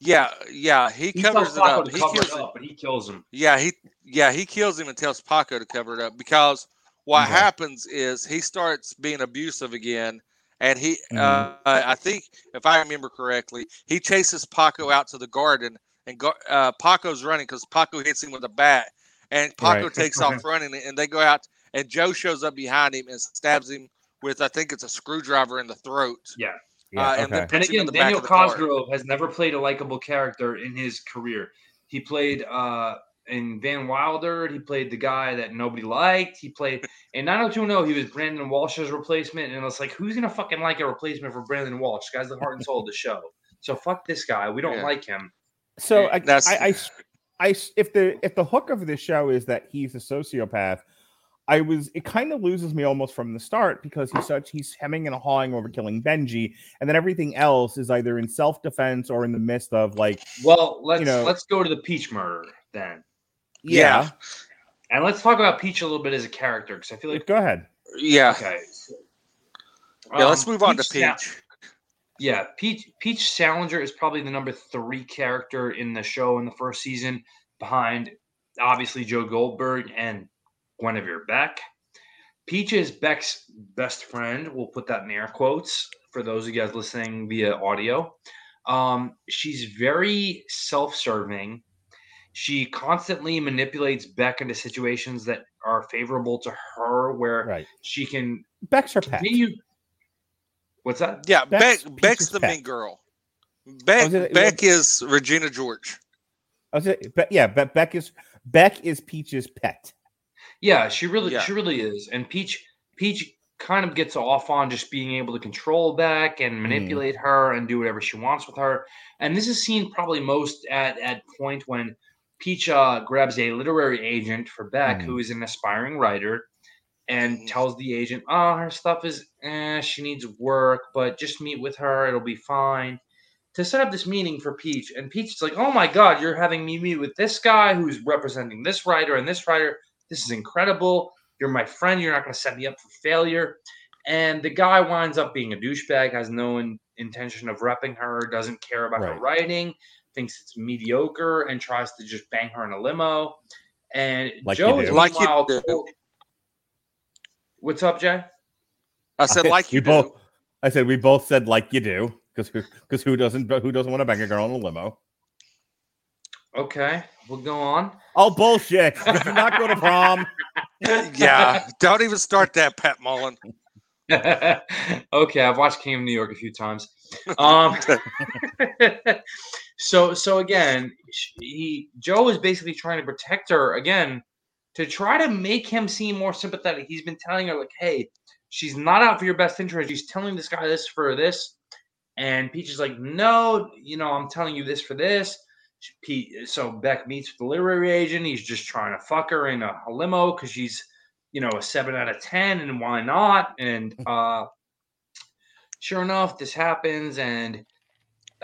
Yeah, yeah, he, He covers it up. He cover kills it him. up, but he kills him. Yeah, he yeah he kills him and tells Paco to cover it up because what Okay. happens is he starts being abusive again, and he Mhm. uh, I think if I remember correctly, he chases Paco out to the garden, and go, uh, Paco's running because Paco hits him with a bat, and Paco Right. takes off *laughs* running, and they go out, and Joe shows up behind him and stabs him with I think it's a screwdriver in the throat. Yeah. Yeah, Uh, and then okay. And puts him in again, the Daniel of car. Cosgrove has never played a likable character in his career. He played uh in Van Wilder, he played the guy that nobody liked. He played in 90210, he was Brandon Walsh's replacement. And it's like, who's gonna fucking like a replacement for Brandon Walsh? Guy's the heart and soul of the show. So fuck this guy. We don't Yeah. like him. So I, That's- I, I s- I s- if the if the hook of this show is that he's a sociopath, I was it kind of loses me almost from the start because he's such he's hemming and hawing over killing Benji, and then everything else is either in self defense or in the midst of like Well, let's know- let's go to the Peach murder then. Yeah. And let's talk about Peach a little bit as a character because I feel like Go ahead. Yeah, okay. yeah. Let's Um, move on to Sa- Peach. Yeah, Peach Peach Salinger is probably the number three character in the show in the first season, behind obviously Joe Goldberg and Guinevere Beck. Peach is Beck's best friend. We'll put that in air quotes for those of you guys listening via audio. Um, she's very self-serving. She constantly manipulates Beck into situations that are favorable to her, where Right. she can Beck's her pet. What's that? Yeah, Beck's Beck, Beck's the pet. mean girl. Beck, Oh, is it- Beck is Regina George. I was it, Be- yeah, Be- Beck is Beck is Peach's pet. Yeah, she really Yeah. she really is. And Peach Peach kind of gets off on just being able to control Beck and mm. manipulate her and do whatever she wants with her. And this is seen probably most at at point when Peach uh, grabs a literary agent for Beck, Mhm. who is an aspiring writer, and tells the agent, "Oh, her stuff is, eh, she needs work, but just meet with her; it'll be fine." To set up this meeting for Peach, and Peach is like, "Oh my God, you're having me meet with this guy who's representing this writer and this writer. This is incredible. You're my friend. You're not going to set me up for failure." And the guy winds up being a douchebag, has no in- intention of repping her, doesn't care about her writing, thinks it's mediocre, and tries to just bang her in a limo. And Like Joe is Like you meanwhile do. cool- What's up, Jay? I said, like you both. do. I said we both said like you do because who because who doesn't who doesn't want to bang a girl in a limo? Okay, we'll go on. Oh bullshit! *laughs* Did you not go to prom? *laughs* Yeah, don't even start that, Pat Mullen. *laughs* okay, I've watched King of New York a few times. Um, so so again, he Joe is basically trying to protect her again to try to make him seem more sympathetic. He's been telling her like, "Hey, she's not out for your best interest. She's telling this guy this for this," and Peach is like, "No, you know, I'm telling you this for this." Pete, so Beck meets with the literary agent. He's just trying to fuck her in a, a limo because she's, you know, a seven out of ten, and why not? And uh, sure enough, this happens, and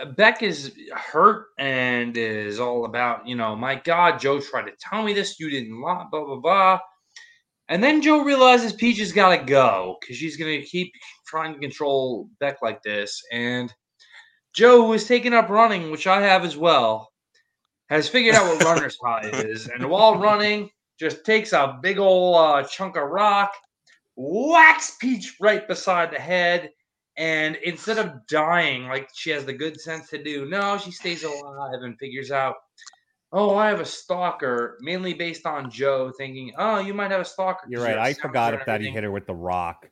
Beck is hurt and is all about, you know, my God, Joe tried to tell me this, you didn't lie, blah blah blah. And then Joe realizes Peach has got to go because she's gonna keep trying to control Beck like this, and Joe, who is taking up running, which I have as well, has figured out what *laughs* runner's high is, and while running, just takes a big old uh, chunk of rock, whacks Peach right beside the head, and instead of dying like she has the good sense to do, no, she stays alive and figures out, oh, I have a stalker, mainly based on Joe thinking, oh, you might have a stalker. You're right. I forgot and if that he hit her with the rock. I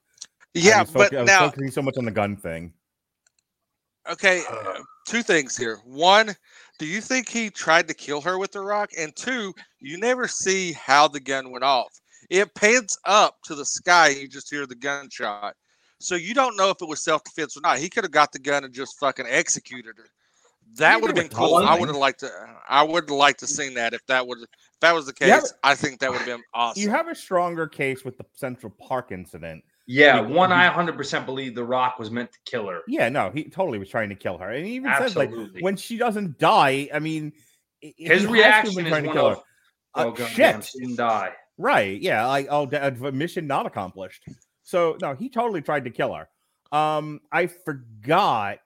Yeah, was but focu- I was now, focusing so much on the gun thing. okay, *sighs* uh, two things here. One, do you think he tried to kill her with the rock? And two, you never see how the gun went off. It pans up to the sky, you just hear the gunshot. So you don't know if it was self defense or not. He could have got the gun and just fucking executed her. That would have been cool. I would have liked to. I would have liked to seen that if that would if that was the case. Yeah, I think that would have been awesome. You have a stronger case with the Central Park incident Yeah, He- one I 100% believe The Rock was meant to kill her. Yeah, no, he totally was trying to kill her, and he even says like when she doesn't die. I mean, i- he has His reaction been is trying to one kill of, her. oh, Uh, god shit. damn, she didn't die. Right. Yeah. Like, oh, da- mission not accomplished. So no, he totally tried to kill her. Um, I forgot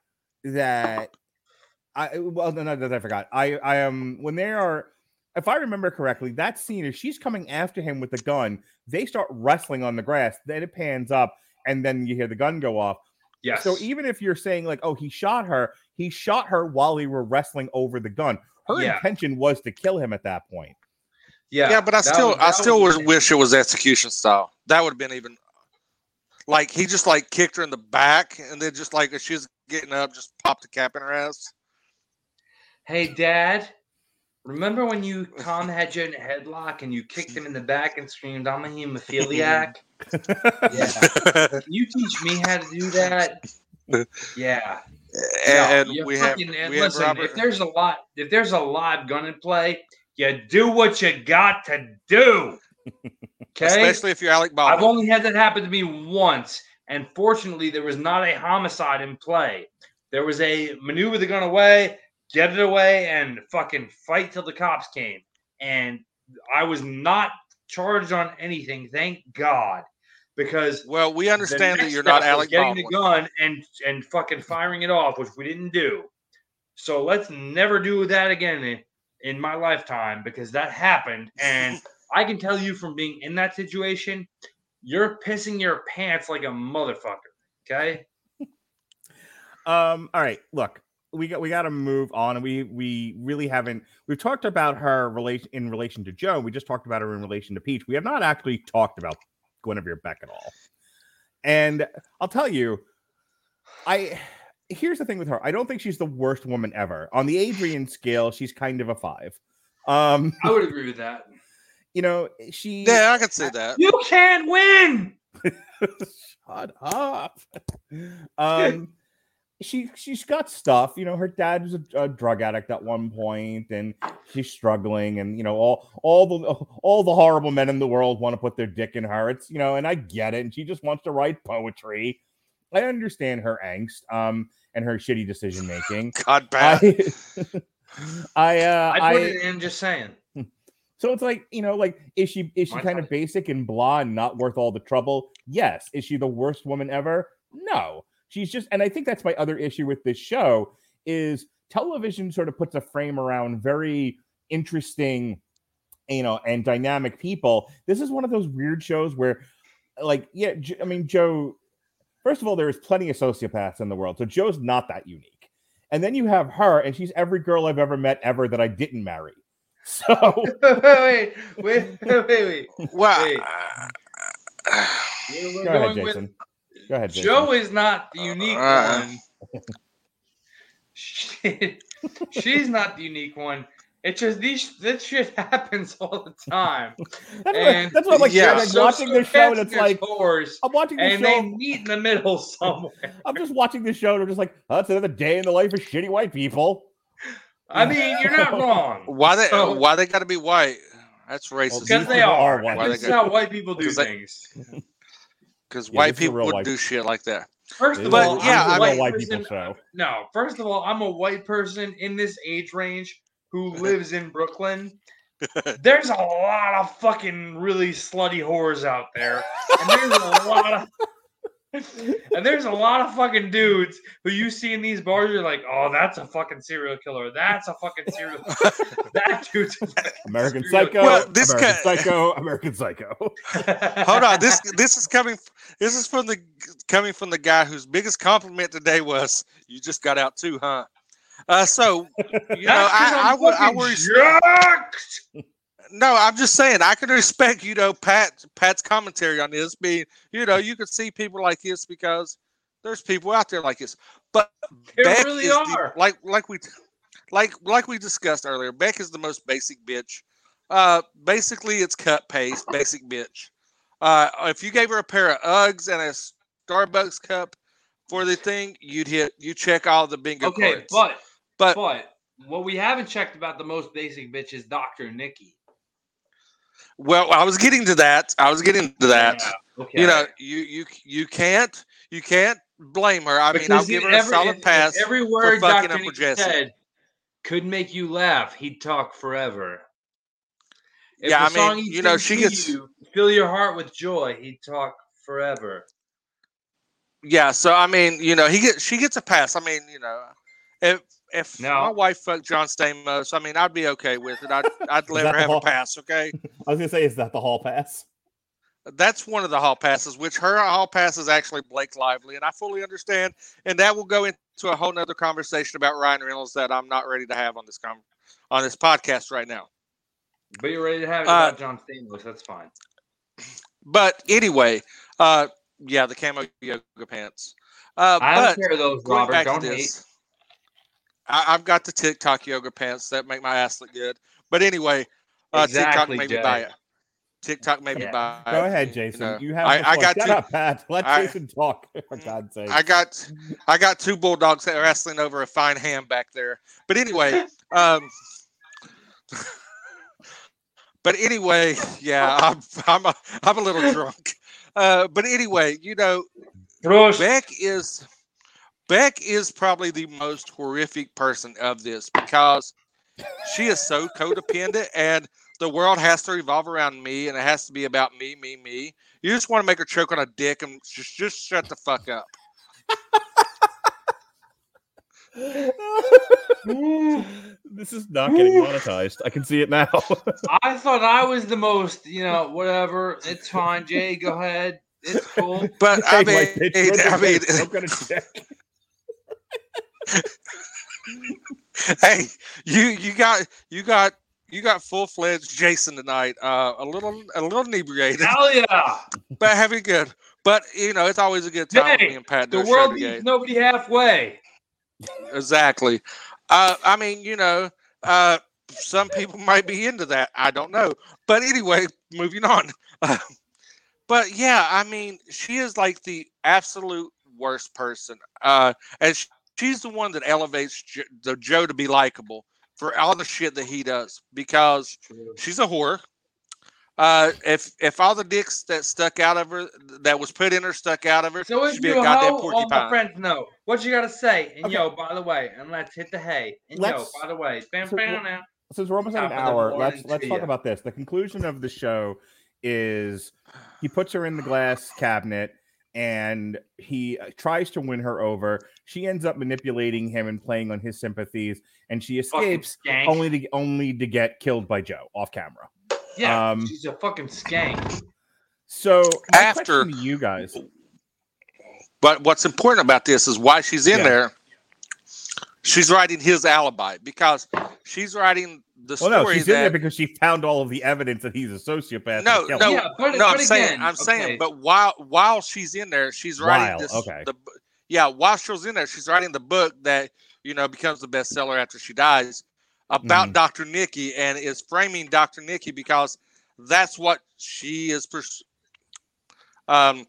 that. I well, no, no, that I forgot. I I am when they are, if I remember correctly, that scene is she's coming after him with the gun. They start wrestling on the grass. Then it pans up, and then you hear the gun go off. Yes. So even if you're saying like, oh, he shot her, he shot her while they were wrestling over the gun. Her Yeah. intention was to kill him at that point. yeah, Yeah, but I still, was- I still was- would wish it was execution style. That would have been even. Like he just like kicked her in the back, and then just like as she was getting up, just popped a cap in her ass. Hey, Dad, remember when you Tom had you in a headlock and you kicked him in the back and screamed, "I'm a hemophiliac"? *laughs* yeah. *laughs* You teach me how to do that? Yeah. and No, you we have, and we have listen, Robert. if there's a lot, if there's a live gun in play, you do what you got to do. Okay. Especially if you're Alec Baldwin. I've only had that happen to me once, and fortunately, there was not a homicide in play. There was a maneuver the gun away, get it away, and fucking fight till the cops came. And I was not charged on anything, thank God, because well, we understand that you're not Alec getting Baldwin. the gun and and fucking firing it off, which we didn't do. So let's never do that again in, in my lifetime because that happened. And *laughs* I can tell you from being in that situation, you're pissing your pants like a motherfucker. Okay. *laughs* Um. All right. Look, we got we got to move on, we we really haven't. We've talked about her relation in relation to Joe. We just talked about her in relation to Peach. We have not actually talked about Guinevere Beck at all. And I'll tell you, I here's the thing with her. I don't think she's the worst woman ever. On the Adrian scale, she's kind of a five. Um. I would agree with that. You know, she. Yeah, I can see that. You can't win. *laughs* Shut up. Um, she she's got stuff. You know, her dad was a, a drug addict at one point, and she's struggling. And you know, all all the all the horrible men in the world want to put their dick in her. It's you know, and I get it. And she just wants to write poetry. I understand her angst, um, and her shitty decision making. *laughs* God, Pat. I, *laughs* I, uh, I put I, it in just saying. So it's like, you know, like is she is she My kind of basic and blah and not worth all the trouble? Yes. Is she the worst woman ever? No. She's just and I think that's my other issue with this show is television sort of puts a frame around very interesting, you know, and dynamic people. This is one of those weird shows where like yeah, I mean Joe first of all there's plenty of sociopaths in the world. So Joe's not that unique. And then you have her and she's every girl I've ever met ever that I didn't marry. So *laughs* wait, wait, wait, wait, wait. *laughs* Well, Wait. uh, We're- we're Go ahead, going with- Jason. Go ahead, Jason. Joe is not the unique Uh, one. She, *laughs* she's not the unique one. It's just these this shit happens all the time. That's, what, that's what I'm like. Yeah. I'm like So watching the show, and it's like whores, I'm watching the show and show. they meet in the middle somewhere. I'm just watching the show, and I'm just like, oh, that's another day in the life of shitty white people. I mean, you're not *laughs* wrong. why they So- why they got to be white? That's racist. Because they are. are white. Why they This is how white people do 'Cause they- things. *laughs* Because Yeah, white this is a people would white- do shit like that. First of is But all, a- yeah, I'm a I white mean- white people person. show. No, first of all, I'm a white person in this age range who *laughs* lives in Brooklyn. There's a lot of fucking really slutty whores out there, and there's a lot of and there's a lot of fucking dudes who you see in these bars. You're like, oh, that's a fucking serial killer. That's a fucking serial. *laughs* that dude's a American serial Psycho, Well, this American guy- Psycho, American Psycho. *laughs* Hold on, this this is coming. This is from the coming from the guy whose biggest compliment today was, "You just got out too, huh?" Uh, so *laughs* you know, I, I, would I worry. Jacked. No, I'm just saying I can respect you know Pat Pat's commentary on this being you know you could see people like this because there's people out there like this, but There Beck really is the- are. like like we like like we discussed earlier. Beck is the most basic bitch. Uh, basically, it's cut paste, basic bitch. Uh, if you gave her a pair of Uggs and a Starbucks cup for the thing, you'd hit you check all the bingo Okay, cards. but but but what we haven't checked about the most basic bitch is Doctor Nikki. Well, I was getting to that. I was getting to that. Yeah. Okay. You know, you you you can't you can't blame her. I mean, I'll give her a solid pass. Every word fucking Dr. Jesse. said could make you laugh. He'd talk forever. If Yeah, the I mean, you know, she gets- you, fill your heart with joy. He'd talk forever. Yeah, so I mean, you know, he gets she gets a pass. I mean, you know, if if No. my wife fucked John Stamos, I mean, I'd be okay with it. I'd *laughs* I'd let her the have a pass. Okay, *laughs* I was gonna say, is that the hall pass? that's one of the hall passes. Which her hall pass is actually Blake Lively, and I fully understand. And that will go into a whole nother conversation about Ryan Reynolds that I'm not ready to have on this com- on this podcast right now. But you're ready to have it Uh, about John Stamos. That's fine. But anyway, uh, yeah, the camo yoga pants. Uh, I have but a pair of those, Robert. back to Don't hate. This, I, I've got the TikTok yoga pants that make my ass look good. But anyway, uh, TikTok Exactly, made me buy it. TikTok made me Yeah. buy. it, Go ahead, you Jason. know. You have. I, I got Shut two. up, Pat. Let I- Jason talk. *laughs* For God's sake. I got I got two bulldogs that are wrestling over a fine ham back there. But anyway, um *laughs* but anyway, yeah, I'm I'm a, I'm a little drunk. Uh, but anyway, you know, Prost. Beck is Beck is probably the most horrific person of this because she is so codependent and the world has to revolve around me and it has to be about me, me, me. You just want to make her choke on a dick and just just shut the fuck up. *laughs* this is not getting monetized. I can see it now. *laughs* I thought I was the most, you know, whatever. It's fine, Jay. Go ahead. It's cool. But I mean, like, *laughs* I mean, I'm gonna check. Hey, you you got you got you got full fledged Jason tonight. Uh, a little a little inebriated, Hell yeah. but having good. But you know, it's always a good time Hey, Pat. The doing a show world needs nobody halfway. Exactly. Uh, I mean, you know, uh, some people might be into that. I don't know. But anyway, moving on. *laughs* but yeah, I mean, she is like the absolute worst person. Uh, and sh- she's the one that elevates jo- the Joe to be likable for all the shit that he does because she's a whore. Uh, if if all the dicks that stuck out of her, that was put in her, stuck out of her, So if she'd be you a a goddamn hoe, all my friends know. What you gotta say? And Okay. yo, by the way, and let's hit the hay. And yo, Let's- by the way, bam so bam wh- now. Since we're almost at an of the hour, let's let's talk ya. about this. The conclusion of the show is he puts her in the glass cabinet and he uh, tries to win her over. She ends up manipulating him and playing on his sympathies, and she escapes only to only to get killed by Joe off camera. yeah, um, she's a fucking skank. So my After- to you guys, But what's important about this is why she's in Yeah. there. She's writing his alibi because she's writing the well, story no, she's in there because she found all of the evidence that he's a sociopath. no, no. Yeah, but- no. I'm but saying, I'm saying, but while while she's in there, she's writing While, this. okay. The, yeah, while she's in there, she's writing the book that you know becomes the bestseller after she dies about Mhm. Dr. Nikki and is framing Dr. Nikki because that's what she is. Pers- um,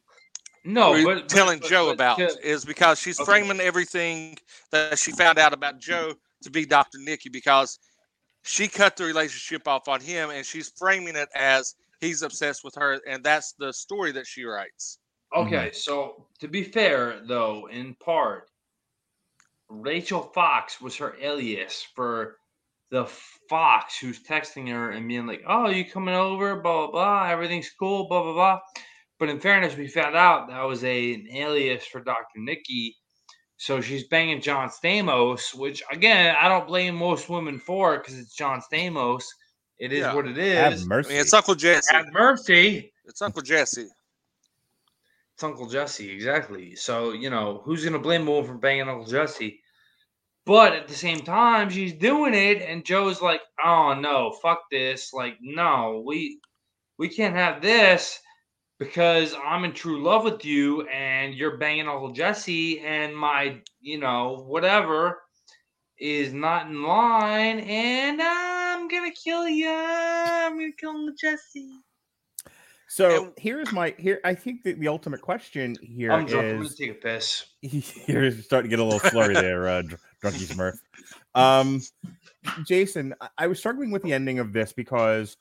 No, re- but but- telling but- Joe but about to- is because she's Okay. framing everything that she found out about Joe to be Dr. Nikki because she cut the relationship off on him and she's framing it as he's obsessed with her and that's the story that she writes. Okay, mm-hmm. so to be fair, though, in part, Rachel Fox was her alias for the Fox who's texting her and being like, "Oh, you coming over? Blah blah blah. Everything's cool. Blah blah blah." But in fairness, we found out that was a, an alias for Dr. Nikki. So she's banging John Stamos, which again, I don't blame most women for because it's John Stamos. It is Yeah. what it is. Have is. I mercy. mean, it's Uncle Jesse. Have mercy. It's Uncle Jesse. It's Uncle Jesse, exactly. So, you know, who's going to blame Wolf for banging Uncle Jesse? But at the same time, she's doing it, and Joe's like, oh, no, fuck this. Like, no, we we can't have this because I'm in true love with you, and you're banging Uncle Jesse, and my, you know, whatever is not in line, and I'm going to kill you. I'm going to kill Uncle Jesse. So And- here's my here. I think that the ultimate question here I'm drunk. I'm gonna take a piss. *laughs* you're starting to get a little slurry there, uh, Dr- Drunky Smurf. Um, Jason, I- I was struggling with the ending of this because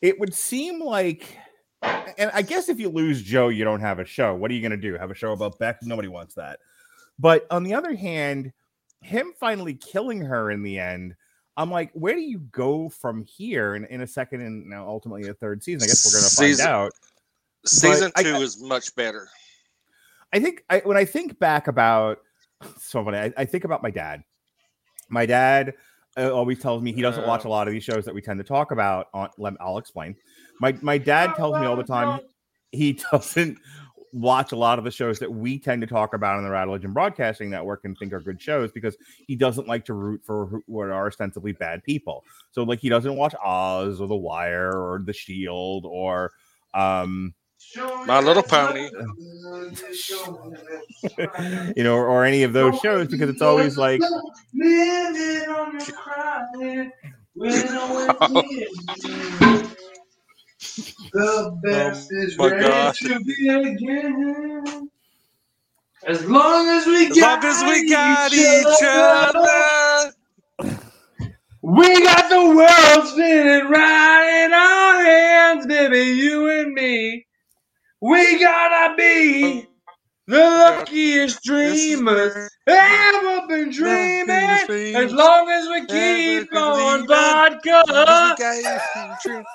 it would seem like and I guess if you lose Joe, you don't have a show. What are you going to do? Have a show about Beck? Nobody wants that. But on the other hand, him finally killing her in the end, I'm like, where do you go from here? And in a second, and now ultimately a third season, I guess we're going to find Season- out. Season I- two I- is much better. I think I, when I think back about so funny, I, I think about my dad. My dad uh, always tells me he doesn't watch a lot of these shows that we tend to talk about. On, I'll explain. My my dad tells me all the time he *laughs* doesn't watch a lot of the shows that we tend to talk about on the Rattle Legend Broadcasting Network and think are good shows because he doesn't like to root for what are ostensibly bad people. So like he doesn't watch Oz or The Wire or The Shield or um My Little Pony. *laughs* you know or, or any of those shows because it's always like *laughs* The best oh is ready to begin. As long as we As long got, as we got each other. we got the world spinning right in our hands, baby, you and me. We gotta be oh. the luckiest dreamers ever been dreaming. As long as we keep on vodka,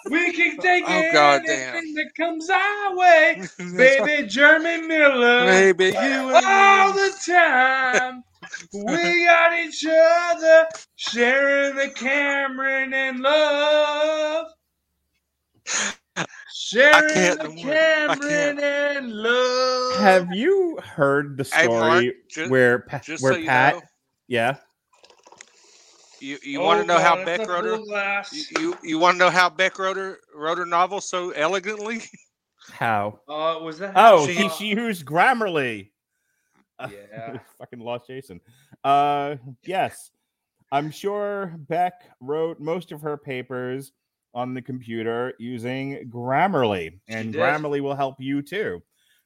we can take Oh, God anything that comes our way. *laughs* Baby Jeremy Miller. Baby, you all the time. We got each other sharing the Cameron and love. Sharing can't the no more. I Cameron and love. have you heard the Hey, Mark, story where Pa- Just where so you Pat know, yeah you, you want to know how Beck wrote her? her? You, you, you want to know how Beck wrote her, wrote her novel so elegantly? how Uh, was that? oh how he, she used Grammarly *laughs* Yeah. *laughs* fucking lost Jason. Uh, yes, I'm sure Beck wrote most of her papers on the computer using Grammarly, and. Grammarly will help you too.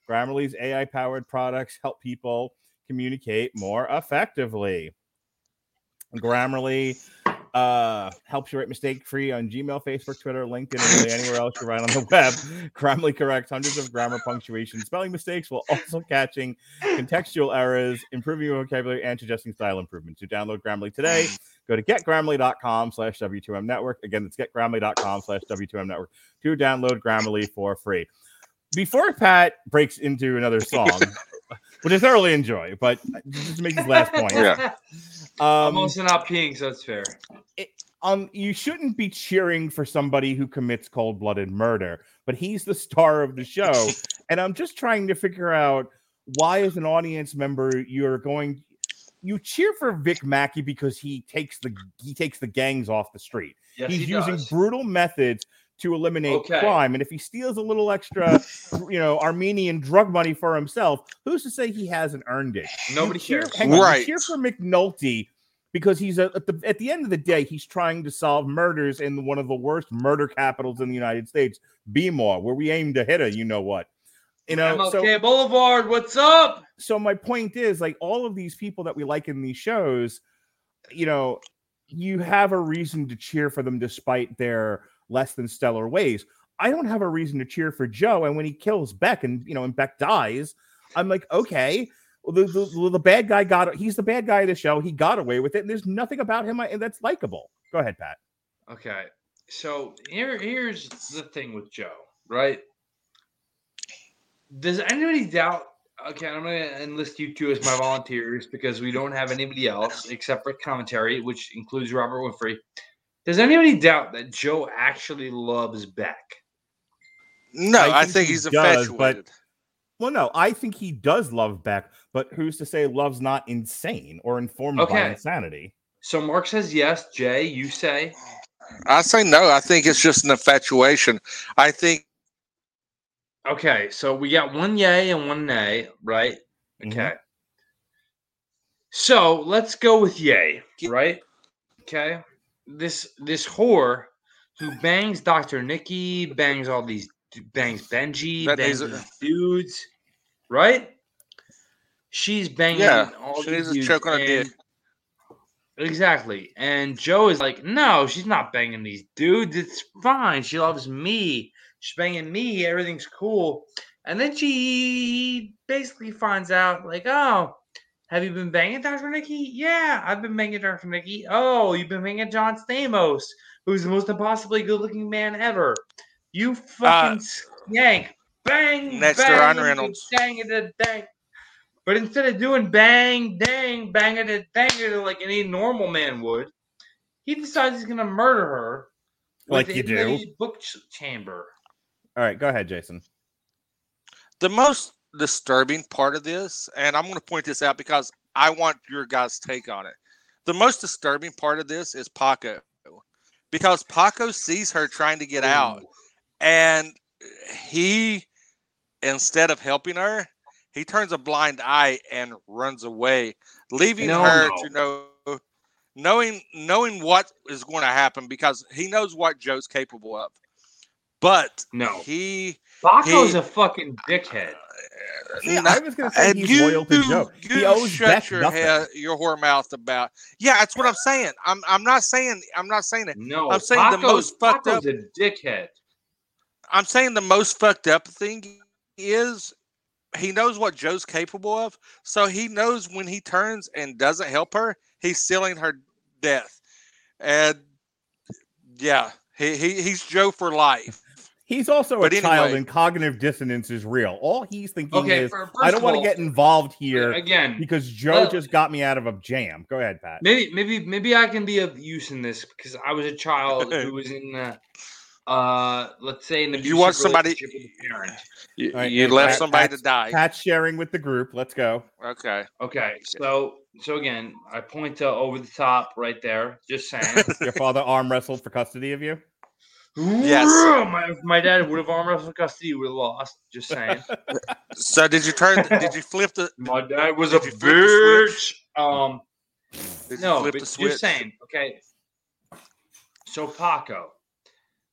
Grammarly's AI powered products help people communicate more effectively. Grammarly uh, helps you write mistake free on Gmail, Facebook, Twitter, LinkedIn, and really anywhere else you write on the *laughs* web. Grammarly corrects hundreds of grammar, punctuation, spelling mistakes while also catching contextual errors, improving your vocabulary, and suggesting style improvements. To download Grammarly today, go to getgrammarly.com slash W2M network. Again, it's getgrammarly.com slash W2M network to download Grammarly for free. Before Pat breaks into another song, *laughs* which I thoroughly enjoy, but just to make his last point, Yeah. I'm um, also not peeing, so it's fair. um, you shouldn't be cheering for somebody who commits cold-blooded murder, but he's the star of the show, *laughs* and I'm just trying to figure out why, as an audience member, you're going. You cheer for Vic Mackey because he takes the he takes the gangs off the street. Yes, He's he using brutal methods to eliminate Okay. crime, and if he steals a little extra, *laughs* you know, Armenian drug money for himself, who's to say he hasn't earned it? Nobody You cheer, cares. hang on, Right. cheer for McNulty because he's a, at the at the end of the day, he's trying to solve murders in one of the worst murder capitals in the United States, Bmore, where we aim to hit a you know what. You know, MLK so Boulevard, what's up? so my point is like all of these people that we like in these shows, you know, you have a reason to cheer for them despite their less than stellar ways. I don't have a reason to cheer for Joe, and when he kills Beck and you know, and Beck dies, I'm like, okay, the, the, the bad guy got he's the bad guy of the show. He got away with it, and there's nothing about him that's likable. Go ahead, Pat. Okay, so here here's the thing with Joe, right? Does anybody doubt? Okay, I'm gonna enlist you two as my volunteers because we don't have anybody else except for commentary, which includes Robert Winfrey. Does anybody doubt that Joe actually loves Beck? No, I I, think think, he he's does, but- Well, no, I think he does love Beck, but who's to say love's not insane or informed by insanity? So Mark says yes. Jay, you say I say no. I think it's just an infatuation. I think okay. So we got one yay and one nay, right? Mhm. Okay. So let's go with yay, right? Okay. This this whore who bangs Dr. Nikki, bangs all these bangs Benji, That bangs dudes, right? She's banging Yeah, all these dudes, choke on her dick. and- Exactly. And Joe is like, no, she's not banging these dudes. It's fine. She loves me. she's banging me, everything's cool. And then she basically finds out, like, oh, have you been banging Dr. Nikki? Yeah, I've been banging Dr. Nikki. Oh, you've been banging John Stamos, who's the most impossibly good looking man ever. You uh, fucking skank. Bang, Next to bang, Ryan Reynolds. Bang it, dang. But instead of doing bang, dang, bang it, dang it like any normal man would, he decides he's gonna murder her. Like you do. book ch- chamber. All right, go ahead, Jason. The most disturbing part of this, and I'm going to point this out because I want your guys' take on it. The most disturbing part of this is Paco, because Paco sees her trying to get out, and he, instead of helping her, he turns a blind eye and runs away, leaving No, her no. to know, knowing knowing what is going to happen because he knows what Joe's capable of. But No. he Paco's he- a fucking dickhead. See, I was going to say he's you, loyal to Joe. You He owes shut your nothing. head, your whore mouth about. Yeah, that's what I'm saying. I'm I'm not saying I'm not saying it. No, I'm saying the most fucked Paco's up- a dickhead. I'm saying the most fucked up thing is he knows what Joe's capable of, so he knows when he turns and doesn't help her, he's sealing her death. And yeah, he, he he's Joe for life. He's also But a child, and cognitive dissonance is real. All he's thinking Okay, is, I don't want to get involved here Again, because Joe well- just got me out of a jam. Go ahead, Pat. maybe maybe maybe I can be of use in this because I was a child who *laughs* was in uh, uh let's say an You want somebody- relationship with a parent. You, All right, you left Pat- somebody Pat's- to die. Pat's sharing with the group. Let's go. Okay. Okay, so so again, I point to over the top right there. Just saying. *laughs* Your father arm wrestled for custody of you. Yes. my, if my dad would have arm wrestled custody, would have lost. Just saying. *laughs* So did you turn? *laughs* did you flip the? My dad was a Did you flip the switch? bitch. Um, Did no, flip but the switch? just saying. Okay. So Paco,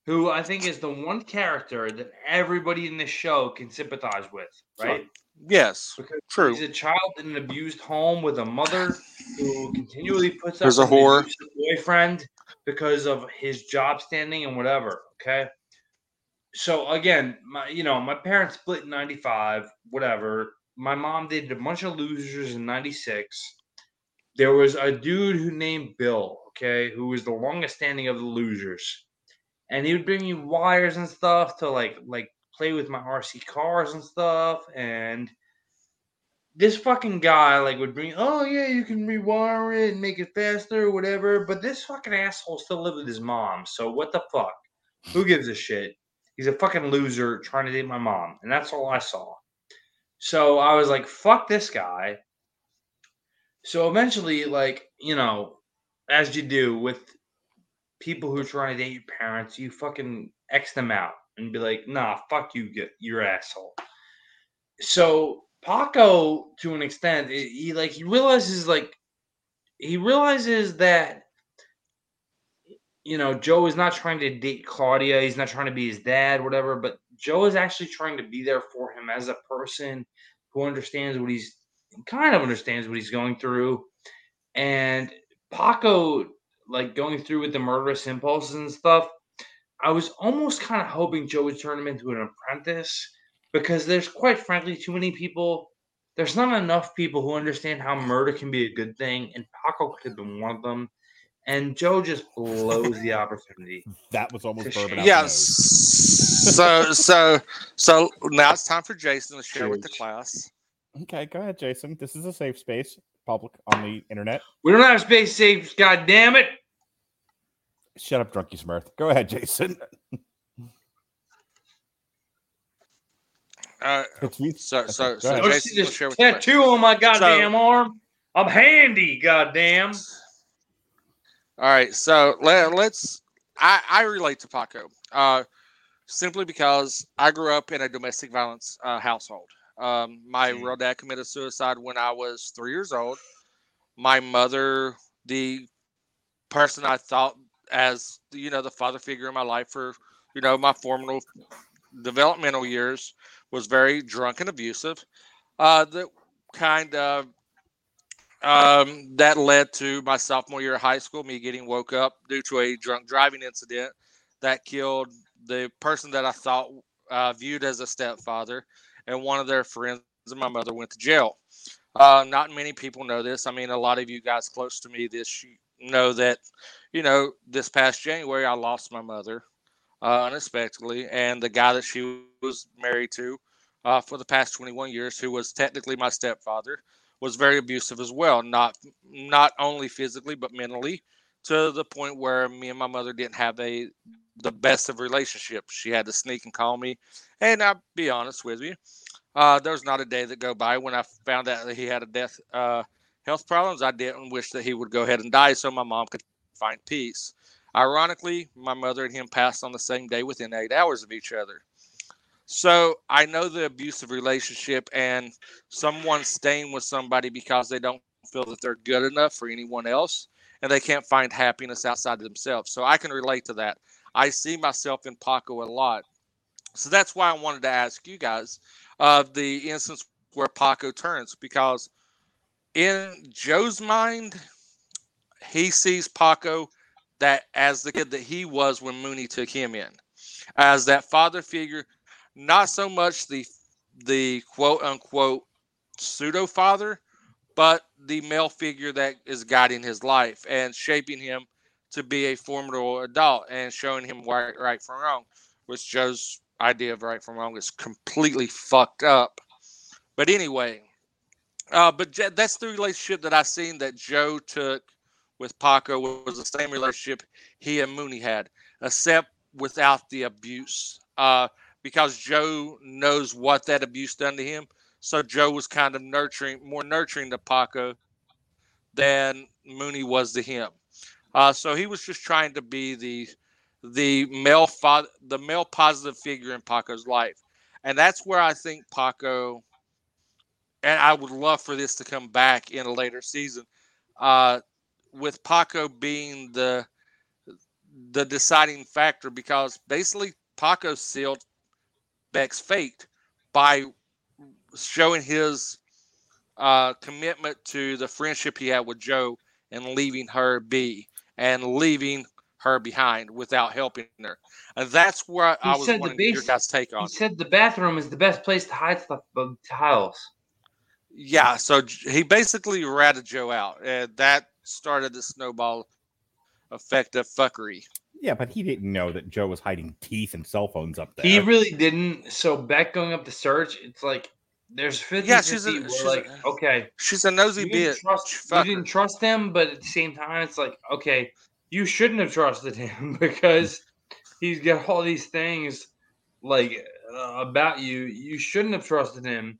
who I think is the one character that everybody in this show can sympathize with, right? Yes. Because True. he's a child in an abused home with a mother who continually puts up Who's a whore. boyfriend because of his job standing and whatever. Okay. So again, my you know, my parents split in 95, whatever. My mom did a bunch of losers in 96. There was a dude who named Bill, okay, who was the longest standing of the losers. And he would bring me wires and stuff to like like play with my RC cars and stuff. And this fucking guy like would bring, oh yeah, you can rewire it and make it faster or whatever. But this fucking asshole still lived with his mom. So what the fuck? Who gives a shit? He's a fucking loser trying to date my mom, and that's all I saw. So I was like, fuck this guy. So eventually, like, you know, as you do with people who are trying to date your parents, you fucking X them out and be like, nah, fuck you, get your asshole. So Paco, to an extent, he like he realizes like he realizes that you know Joe is not trying to date Claudia. He's not trying to be his dad, whatever. But Joe is actually trying to be there for him as a person who understands what he's kind of understands what he's going through. And Paco, like going through with the murderous impulses and stuff, I was almost kind of hoping Joe would turn him into an apprentice because there's quite frankly too many people. There's not enough people who understand how murder can be a good thing, and Paco could have been one of them. And Joe just blows the opportunity. *laughs* That was almost It's bourbon shame. out Yes. the so *laughs* so so now it's time for Jason to share with the class. Okay, go ahead, Jason. This is a safe space, public on the internet. We don't have space safe, god damn it. Shut up, drunky Smurf. Go ahead, Jason. *laughs* Uh, It's me. so so so ahead. Jason see this share with the class. tattoo on my goddamn arm. I'm handy, goddamn. All right, so let, let's. I, I relate to Paco uh, simply because I grew up in a domestic violence uh, household. Um, my Mm. real dad committed suicide when I was three years old. My mother, the person I thought as you know the father figure in my life for you know my formative developmental years, was very drunk and abusive. Uh, that kind of um, that led to my sophomore year of high school, me getting woke up due to a drunk driving incident that killed the person that I thought uh, viewed as a stepfather, and one of their friends and my mother went to jail. Uh, not many people know this. I mean, a lot of you guys close to me this know that, you know, this past January I lost my mother uh, unexpectedly, and the guy that she was married to uh, for the past 21 years, who was technically my stepfather, was very abusive as well. Not not only physically but mentally, to the point where me and my mother didn't have a the best of relationships. She had to sneak and call me, and I'll be honest with you, uh, there was not a day that go by when I found out that he had a death uh, health problems. I didn't wish that he would go ahead and die so my mom could find peace. Ironically, my mother and him passed on the same day within eight hours of each other. So I know the abusive relationship and someone staying with somebody because they don't feel that they're good enough for anyone else and they can't find happiness outside of themselves. So I can relate to that. I see myself in Paco a lot. So that's why I wanted to ask you guys uh, the instance where Paco turns because in Joe's mind, he sees Paco that as the kid that he was when Mooney took him in, as that father figure not so much the the quote unquote pseudo father, but the male figure that is guiding his life and shaping him to be a formidable adult and showing him right, right from wrong, which Joe's idea of right from wrong is completely fucked up. But anyway, uh, but that's the relationship that I seen that Joe took with Paco was the same relationship he and Mooney had, except without the abuse. Uh, because Joe knows what that abuse done to him. So Joe was kind of nurturing, more nurturing to Paco than Mooney was to him. Uh, so he was just trying to be the the male father, the male positive figure in Paco's life, and that's where I think Paco. And I would love for this to come back in a later season, uh, with Paco being the the deciding factor because basically Paco sealed Beck's fate by showing his uh, commitment to the friendship he had with Joe and leaving her be and leaving her behind without helping her. And that's where I, I was wanting base, your guys' take on. He said the bathroom is the best place to hide stuff, uh, tiles. Yeah, so he basically ratted Joe out, and that started the snowball effect of fuckery. Yeah, but he didn't know that Joe was hiding teeth and cell phones up there. He really didn't. So Beck going up the search, it's like there's 50 yeah, she's, a, she's like, a, okay. She's a nosy bitch. Trust, you didn't trust him, but at the same time, it's like, okay, you shouldn't have trusted him *laughs* because he's got all these things like uh, about you. You shouldn't have trusted him.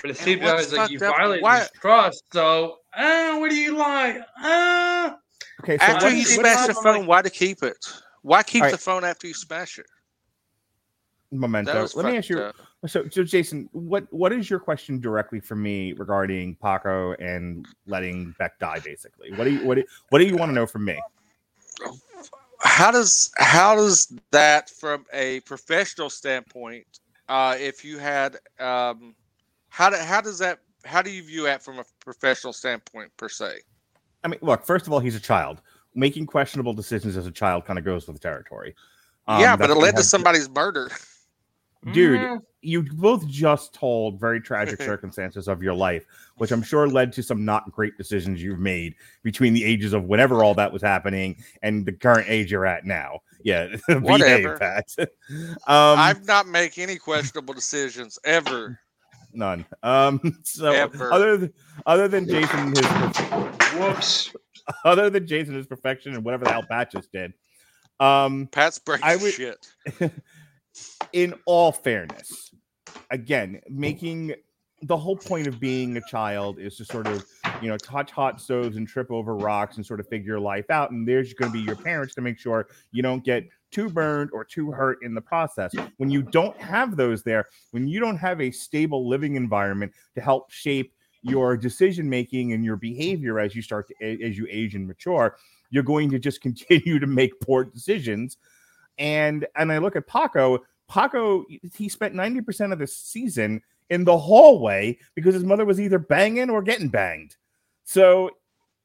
But the same time, like you violated his trust. So, uh, what do you like? Uh, okay, so after you smash the phone, like, why to keep it? Why keep right. the phone after you smash it? Memento. Let me ask you. Up. So, so Jason, what what is your question directly for me regarding Paco and letting Beck die? Basically, what do you what do, what do you want to know from me? How does how does that from a professional standpoint? Uh, if you had, um, how do, how does that how do you view that from a professional standpoint per se? I mean, look. First of all, he's a child making questionable decisions as a child kind of goes with the territory. Um, yeah, but it led to somebody's murder. Dude, mm. you both just told very tragic *laughs* circumstances of your life, which I'm sure led to some not great decisions you've made between the ages of whenever all that was happening and the current age you're at now. Yeah, *laughs* whatever. *laughs* Pat. um, I've not make any questionable decisions ever. None. Um, so ever. other than, other than Jason, his whoops. *laughs* other than Jason his perfection and whatever the hell Pat just did. Um, Pat's breaking I would, shit. *laughs* in all fairness, again, making the whole point of being a child is to sort of, you know, touch hot stoves and trip over rocks and sort of figure life out. And there's going to be your parents to make sure you don't get too burned or too hurt in the process. When you don't have those there, when you don't have a stable living environment to help shape your decision making and your behavior as you start to as you age and mature you're going to just *laughs* continue to make poor decisions and and i look at paco paco he spent 90% of the season in the hallway because his mother was either banging or getting banged so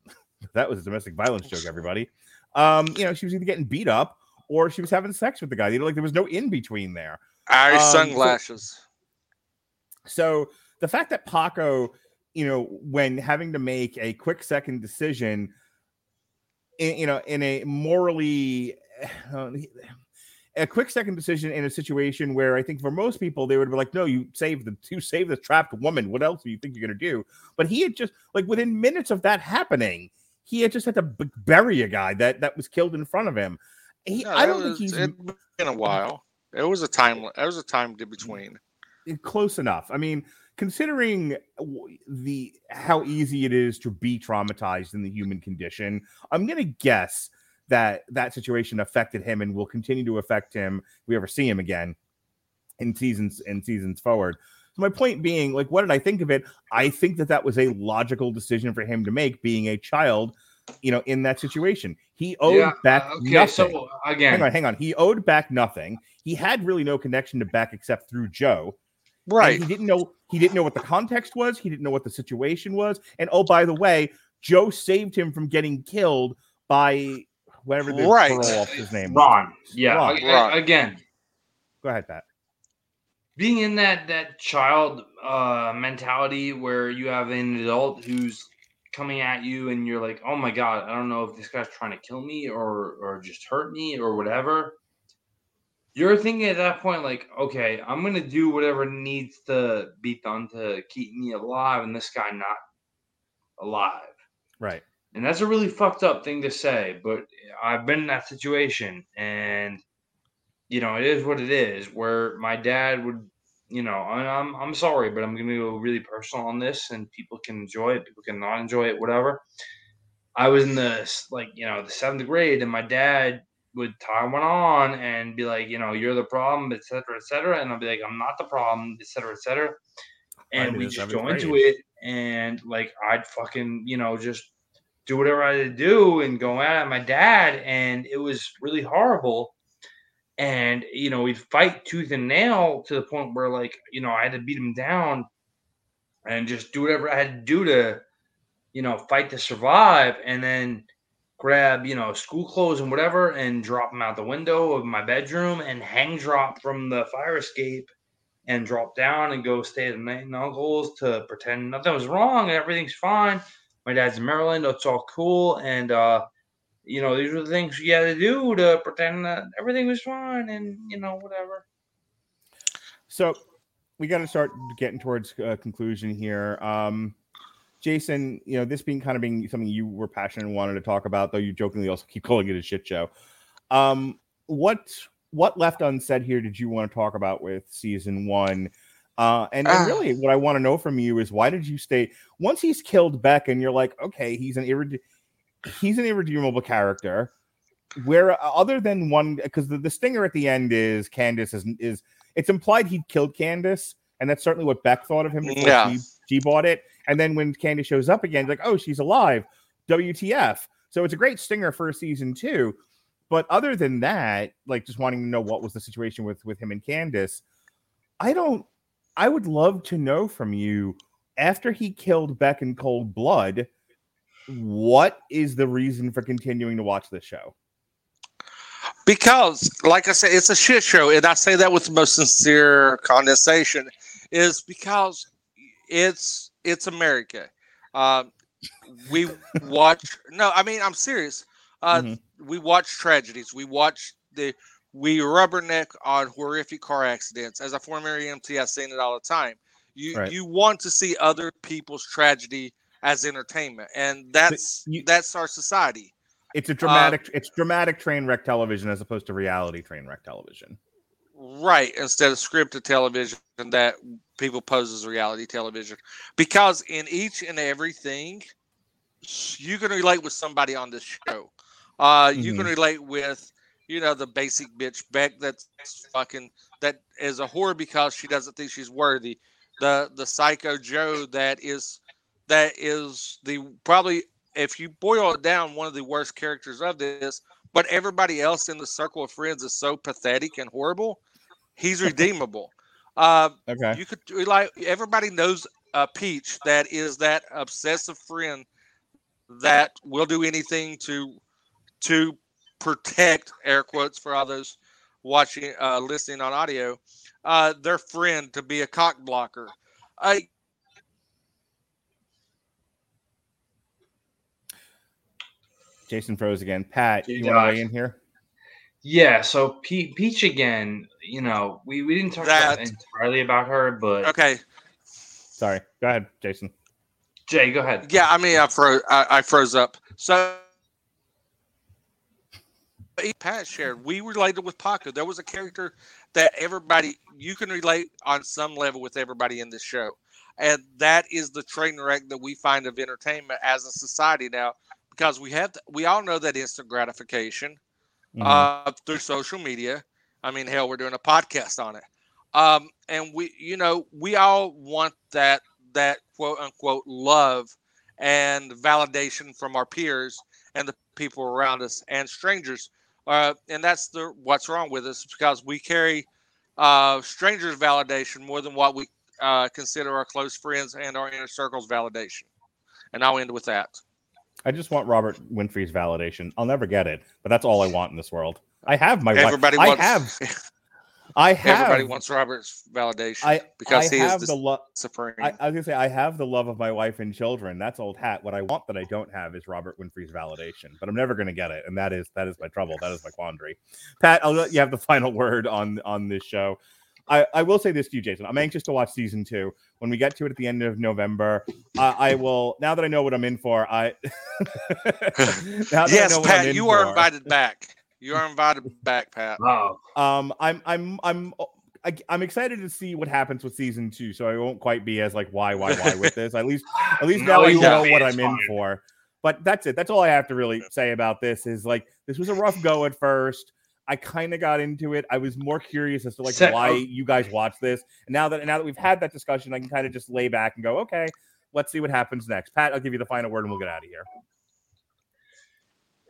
*laughs* that was a domestic violence joke everybody um you know she was either getting beat up or she was having sex with the guy. You know, like there was no in between there. Irish Um, so- sunglasses. So the fact that Paco, you know, when having to make a quick second decision, in, you know, in a morally, *sighs* uh, a quick second decision in a situation where I think for most people they would be like, no, you save the you save the trapped woman. What else do you think you're gonna do? But he had just like within minutes of that happening, he had just had to b- bury a guy that that was killed in front of him. He, No, I don't was- think he's It been a while. It was a time. It was a time in between. close enough. I mean, considering the how easy it is to be traumatized in the human condition, I'm gonna guess that that situation affected him and will continue to affect him if we ever see him again in seasons in seasons forward. So my point being, like, what did I think of it? I think that that was a logical decision for him to make, being a child, you know, in that situation. He owed Yeah, Beck uh, okay, nothing. so again, hang on, hang on. He owed Beck nothing. He had really no connection to Beck except through Joe. And Right. he didn't know he didn't know what the context was. He didn't know what the situation was. And oh, by the way, Joe saved him from getting killed by whatever the Right. girl officer's name was. Ron. Yeah. Ron. a- a- Ron. Again, Go ahead, Pat. being in that that child uh mentality where you have an adult who's coming at you and you're like oh my god i don't know if this guy's trying to kill me or or just hurt me or whatever you're thinking at that point like okay i'm gonna do whatever needs to be done to keep me alive and this guy not alive Right. and that's a really fucked up thing to say, but I've been in that situation and you know, it is what it is where my dad would, you know, I'm I'm sorry, but I'm going to go really personal on this and people can enjoy it, people can not enjoy it, whatever. I was in the like, you know, the 7th grade and my dad would tie one on and be like, you know, you're the problem, et cetera, et cetera. And I'll be like, I'm not the problem, et cetera, et cetera. I And we just go into it and like I'd fucking, you know, just do whatever I had to do and go at my dad, and it was really horrible. And you know, we'd fight tooth and nail to the point where, like, you know, I had to beat him down and just do whatever I had to do to, you know, fight to survive, and then grab, you know, school clothes and whatever, and drop them out the window of my bedroom and hang drop from the fire escape and drop down and go stay at the aunt and uncle's to pretend nothing was wrong and everything's fine. My dad's in Maryland, it's all cool, and uh, you know, these are the things you had to do to pretend that everything was fine and you know, whatever. So we got to start getting towards uh, conclusion here. Um, Jason, you know, this being kind of being something you were passionate and wanted to talk about, though you jokingly also keep *laughs* calling it a shit show. Um, what what left unsaid here did you want to talk about with season one? Uh, and, and Ah. really, what I want to know from you is why did you stay once he's killed Beck and you're like, okay, he's an irrede- he's an irredeemable character. Where uh, other than one, because the, the stinger at the end is Candace is is it's implied he killed Candace, and that's certainly what Beck thought of him before Yeah. she, she bought it. And then when Candace shows up again, like, oh, she's alive. WTF. So it's a great stinger for season two. But other than that, like just wanting to know what was the situation with with him and Candace, I don't I would love to know from you after he killed Beck in cold blood, what is the reason for continuing to watch this show? because like i said it's a shit show and i say that with the most sincere condensation is because it's it's america uh, we watch no i mean i'm serious uh, Mhm. we watch tragedies we watch the we rubberneck on horrific car accidents as a former emt i've seen it all the time you Right. you want to see other people's tragedy as entertainment and that's you- that's our society It's a dramatic it's dramatic train wreck television as opposed to reality train wreck television. Right, instead of scripted television that people pose as reality television. Because in each and everything, you can relate with somebody on this show. Uh, You can relate with, you know, the basic bitch Beck that's fucking that is a whore because she doesn't think she's worthy. The the psycho Joe that is that is the probably if you boil it down, one of the worst characters of this. But everybody else in the circle of friends is so pathetic and horrible. He's redeemable. Uh, Okay. you could like everybody knows a peach that is that obsessive friend that will do anything to to protect air quotes for all those watching, uh, listening on audio, uh, their friend to be a cock blocker. I Jason froze again. Pat, you want to weigh in here? Yeah, so Pe- Peach again, you know, we, we didn't talk about entirely about her, but okay. Sorry. Go ahead, Jason. Jay, go ahead. Yeah, I mean, I froze. I, I froze up. So, Pat shared, we related with Paco. There was a character that everybody you can relate on some level with everybody in this show, and that is the train wreck that we find of entertainment as a society now, because we have we all know that instant gratification Mhm. uh, through social media. I mean, hell, we're doing a podcast on it. Um, and we, you know, we all want that that quote unquote love and validation from our peers and the people around us and strangers. Uh, and that's the what's wrong with us because we carry uh, strangers' validation more than what we uh, consider our close friends and our inner circle's validation. And I'll end with that. I just want Robert Winfrey's validation. I'll never get it, but that's all I want in this world. I have my wife. Everybody I wants. have. *laughs* I have. everybody wants Robert's validation I because I he have is the the love. supreme. I, I was gonna say I have the love of my wife and children. That's old hat. What I want that I don't have is Robert Winfrey's validation, but I'm never gonna get it, and that is that is my trouble. That is my quandary. Pat, I'll let you have the *laughs* final word on on this show. I, I will say this to you, Jason. I'm anxious to watch season two. When we get to it at the end of November, I, I will. Now that I know what I'm in for, I. *laughs* I yes, Pat, you are invited back. You are invited back, Pat. *laughs* Wow. um i'm i'm i'm I, i'm excited to see what happens with season two so i won't quite be as like why why why with this. At least at least No, now i you know what i'm in for. But that's it. That's all i have to really say about this is like this was a rough go at first. I kind of got into it. I was more curious as to like Se- why oh. you guys watch this. And now that now that we've had that discussion i can kind of just lay back and go okay let's see what happens next. Pat i'll give you the final word and we'll get out of here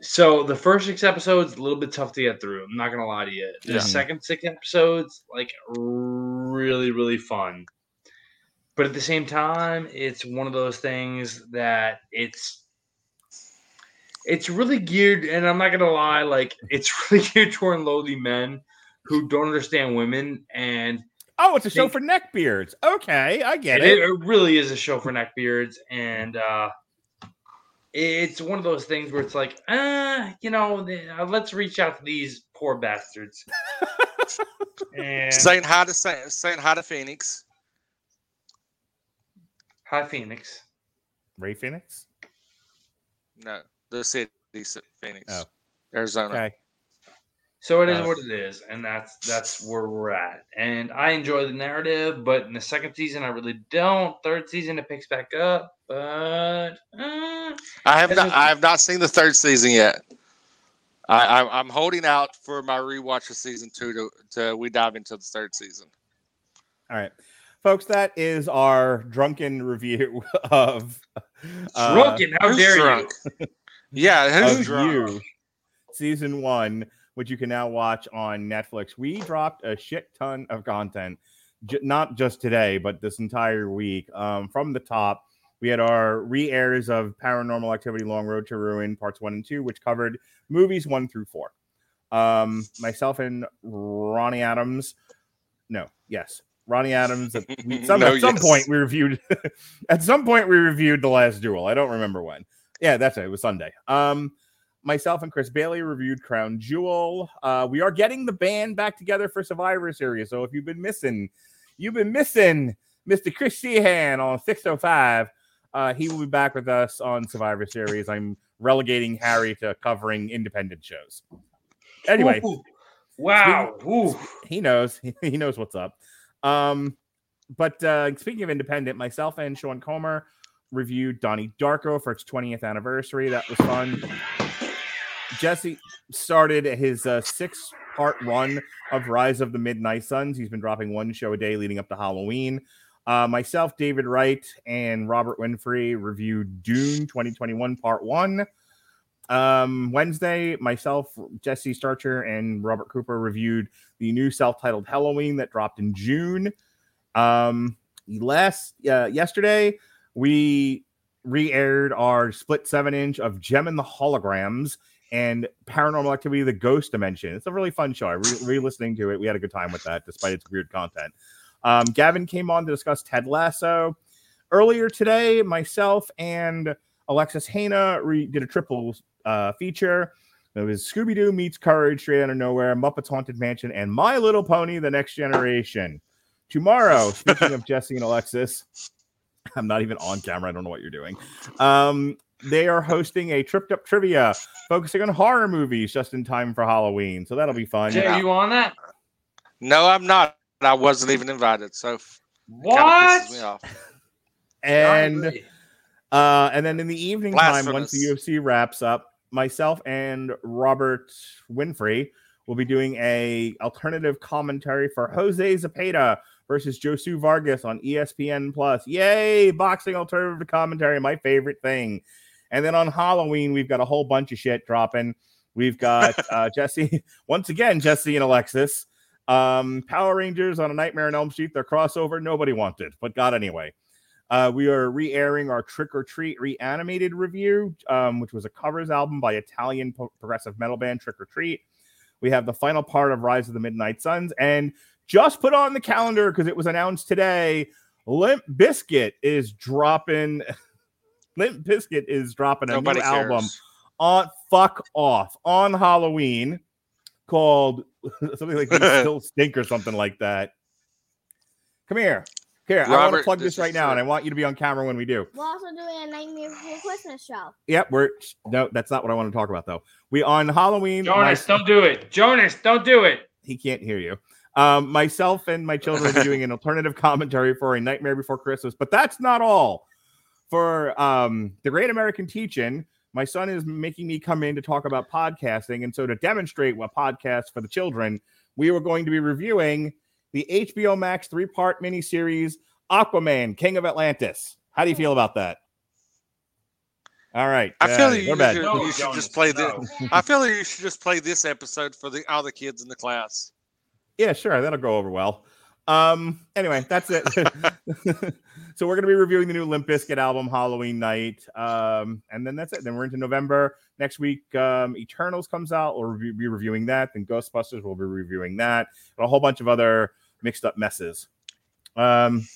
So the first six episodes a little bit tough to get through. I'm not gonna lie to you. The Yeah. second six episodes like really really fun, but at the same time, it's one of those things that it's it's really geared. And I'm not gonna lie, like it's *laughs* really geared toward lowly men who don't understand women, and oh it's a show Think- for neckbeards okay i get it, it it really is a show for neckbeards, and uh, it's one of those things where it's like, uh, you know, uh, let's reach out to these poor bastards. and Saying hi to Sa- saying hi to Phoenix. hi, Phoenix. ray phoenix No, the city, Phoenix, Oh. Arizona. okay So it is Uh, what it is, and that's that's where we're at. And I enjoy the narrative, but in the second season, I really don't. Third season, it picks back up, but uh, I have not. I have not seen the third season yet. I, I, I'm holding out for my rewatch of season two to, to we dive into the third season. All right, folks, that is our drunken review *laughs* of uh, drunken. How who's dare drunk? you? Yeah, who's of drunk? you, season one, which you can now watch on Netflix. We dropped a shit ton of content, j- not just today, but this entire week. Um, from the top, we had our re-airs of Paranormal Activity: Long Road to Ruin, parts one and two, which covered movies one through four. Um, myself and Ronnie Adams. No, yes, Ronnie Adams. At, *laughs* some, No, at some yes. point, we reviewed. *laughs* at some point, we reviewed the last duel. I don't remember when. Yeah, that's it. It was Sunday. Um, myself and Chris Bailey reviewed Crown Jewel. Uh, we are getting the band back together for Survivor Series. So if you've been missing, you've been missing Mr. Chris Sheehan on 605. Uh, he will be back with us on Survivor Series. I'm relegating Harry to covering independent shows. Anyway, Ooh. wow. Ooh. he knows *laughs* he knows what's up um but uh speaking of independent myself and sean comer reviewed donnie darko for its 20th anniversary that was fun jesse started his uh six part run of rise of the midnight suns he's been dropping one show a day leading up to halloween uh, myself, David Wright, and Robert Winfrey reviewed Dune 2021 Part One. Um, Wednesday, myself, Jesse Starcher, and Robert Cooper reviewed the new self-titled Halloween that dropped in June. Um, last uh, yesterday, we re-aired our split seven inch of Jem and the Holograms, and Paranormal Activity: The Ghost Dimension. It's a really fun show. I re- re-listening to it. We had a good time with that, despite its weird content. Um, Gavin came on to discuss Ted Lasso. Earlier today, myself and Alexis Hana did a triple uh, feature. It was Scooby Doo meets Courage, Straight Out of Nowhere, Muppets Haunted Mansion, and My Little Pony: The Next Generation. Tomorrow, speaking of Jesse and Alexis, *laughs* I'm not even on camera. I don't know what you're doing. Um, they are hosting a tripped up trivia focusing on horror movies just in time for Halloween. So that'll be fun. Jay, are you on that? No, I'm not. I wasn't even invited. So What? pisses me off. And uh, and then in the evening time, once the UFC wraps up, myself and Robert Winfrey will be doing a alternative commentary for Jose Zepeda versus Josue Vargas on ESPN Plus. Yay! Boxing alternative commentary, my favorite thing. And then on Halloween, we've got a whole bunch of shit dropping. We've got *laughs* uh, Jesse once again, Jesse and Alexis. Um, Power Rangers on a Nightmare on Elm Street, their crossover nobody wanted, but got anyway. Uh, we are re-airing our Trick or Treat reanimated review, um, which was a covers album by Italian progressive metal band Trick or Treat. We have the final part of Rise of the Midnight Suns, and just put on the calendar because it was announced today. Limp Bizkit is dropping. *laughs* Limp Bizkit is dropping a Nobody new cares. album on fuck off on Halloween called *laughs* something like "We *laughs* Still Stink or something like that. Come here. Here, I want to plug this this right now, for- and I want you to be on camera when we do. We're also doing a Nightmare Before Christmas show. Yep, we're no, that's not what I want to talk about though. We on Halloween. Jonas, my- don't do it. Jonas, don't do it. he can't hear you. Um, myself and my children are *laughs* doing an alternative commentary for a Nightmare Before Christmas, but that's not all. For um, the Great American Teaching, my son is making me come in to talk about podcasting, and so to demonstrate what podcasts for the children, we were going to be reviewing the HBO Max three-part miniseries Aquaman, King of Atlantis. How do you feel about that? All right, I feel uh, you, we're should, No, you should just play no. this. I feel like you should just play this episode for the all the kids in the class. Yeah, sure. That'll go over well. Um, anyway, that's it. *laughs* so we're gonna be reviewing the new Limp Bizkit album Halloween night. Um, and then that's it. Then we're into November. Next week, um, Eternals comes out. We'll re- be reviewing that. Then Ghostbusters, we'll be reviewing that. And a whole bunch of other mixed up messes. Um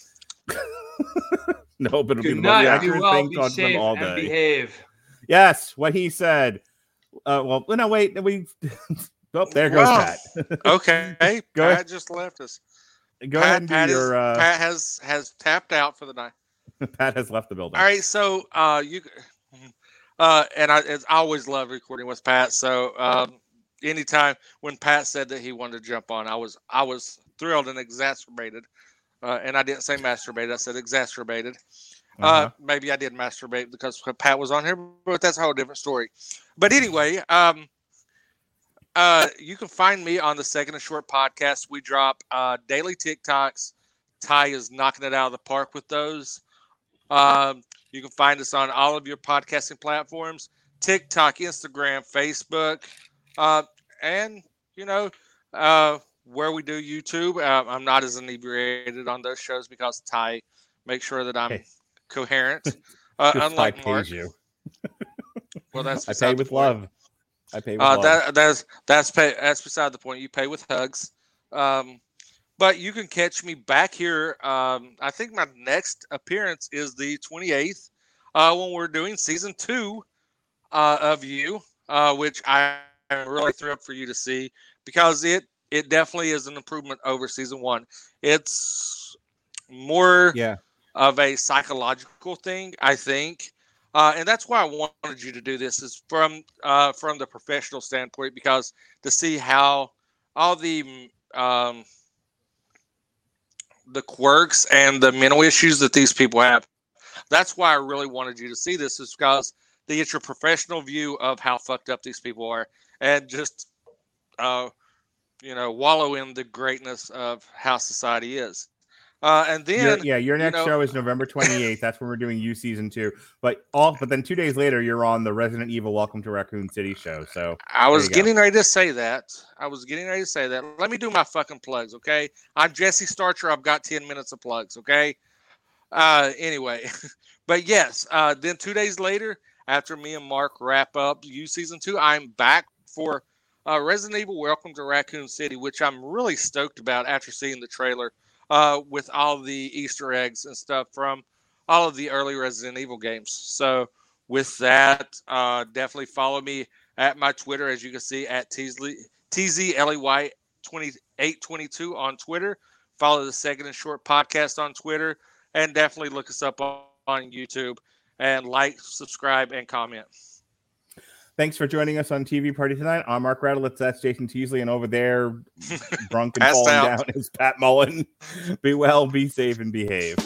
*laughs* no, but it'll be the Good most accurate Be well, thing be to them safe, all and day. behave. Yes, what he said. Uh, well, no, wait, we. *laughs* oh, there goes Wow. Pat. Okay, hey, Go ahead. Pat just left us. Go Pat, ahead and do Pat, is- uh, Pat has has tapped out for the night. *laughs* Pat has left the building. All right, so uh, you, *laughs* uh, and I, it's, I always love recording with Pat. So um, anytime when Pat said that he wanted to jump on, I was I was thrilled and exacerbated. Uh, and I didn't say masturbated; I said exacerbated. uh Uh-huh. maybe I did masturbate because Pat was on here, but that's a whole different story. But anyway, um, uh, you can find me on the Second and Short podcast. We drop uh, daily TikToks. Ty is knocking it out of the park with those. Um, you can find us on all of your podcasting platforms: TikTok, Instagram, Facebook, uh, and you know uh, where we do YouTube. Uh, I'm not as inebriated on those shows because Ty makes sure that I'm Hey. coherent. *laughs* Uh, unlike Mark. you. Well, that's *laughs* I pay with love. I pay with Uh, that that's that's pay, that's beside the point. You pay with hugs. Um, but you can catch me back here. Um, I think my next appearance is the 28th uh, when we're doing season two uh, of you, uh, which I am really thrilled for you to see because it it definitely is an improvement over season one. It's more yeah. of a psychological thing, I think. Uh, and that's why I wanted you to do this is from uh, from the professional standpoint because to see how all the um, the quirks and the mental issues that these people have. That's why I really wanted you to see this is because they get your professional view of how fucked up these people are and just uh, you know wallow in the greatness of how society is. Uh, and Your- then yeah, your next know- show is November 28th. That's when we're doing you season two. But all but then two days later, you're on the Resident Evil Welcome to Raccoon City show. So I was you go. getting ready to say that. I was getting ready to say that. Let me do my fucking plugs, okay? I'm Jesse Starcher. I've got 10 minutes of plugs, okay? Uh anyway. *laughs* but yes, uh then 2 days later, after me and Mark wrap up you season two, I'm back for uh, Resident Evil Welcome to Raccoon City, which I'm really stoked about after seeing the trailer uh, with all the Easter eggs and stuff from all of the early Resident Evil games. So, with that, uh, definitely follow me at my Twitter, as you can see, at TZLEY 2822 on Twitter. Follow the Second and Short podcast on Twitter, and definitely look us up on, on YouTube and like, subscribe, and comment. Thanks for joining us on TV Party tonight. I'm Mark Radulich. That's Jason Teasley, and over there, *laughs* drunk and falling down is Pat Mullen. *laughs* Be well, be safe, and behave.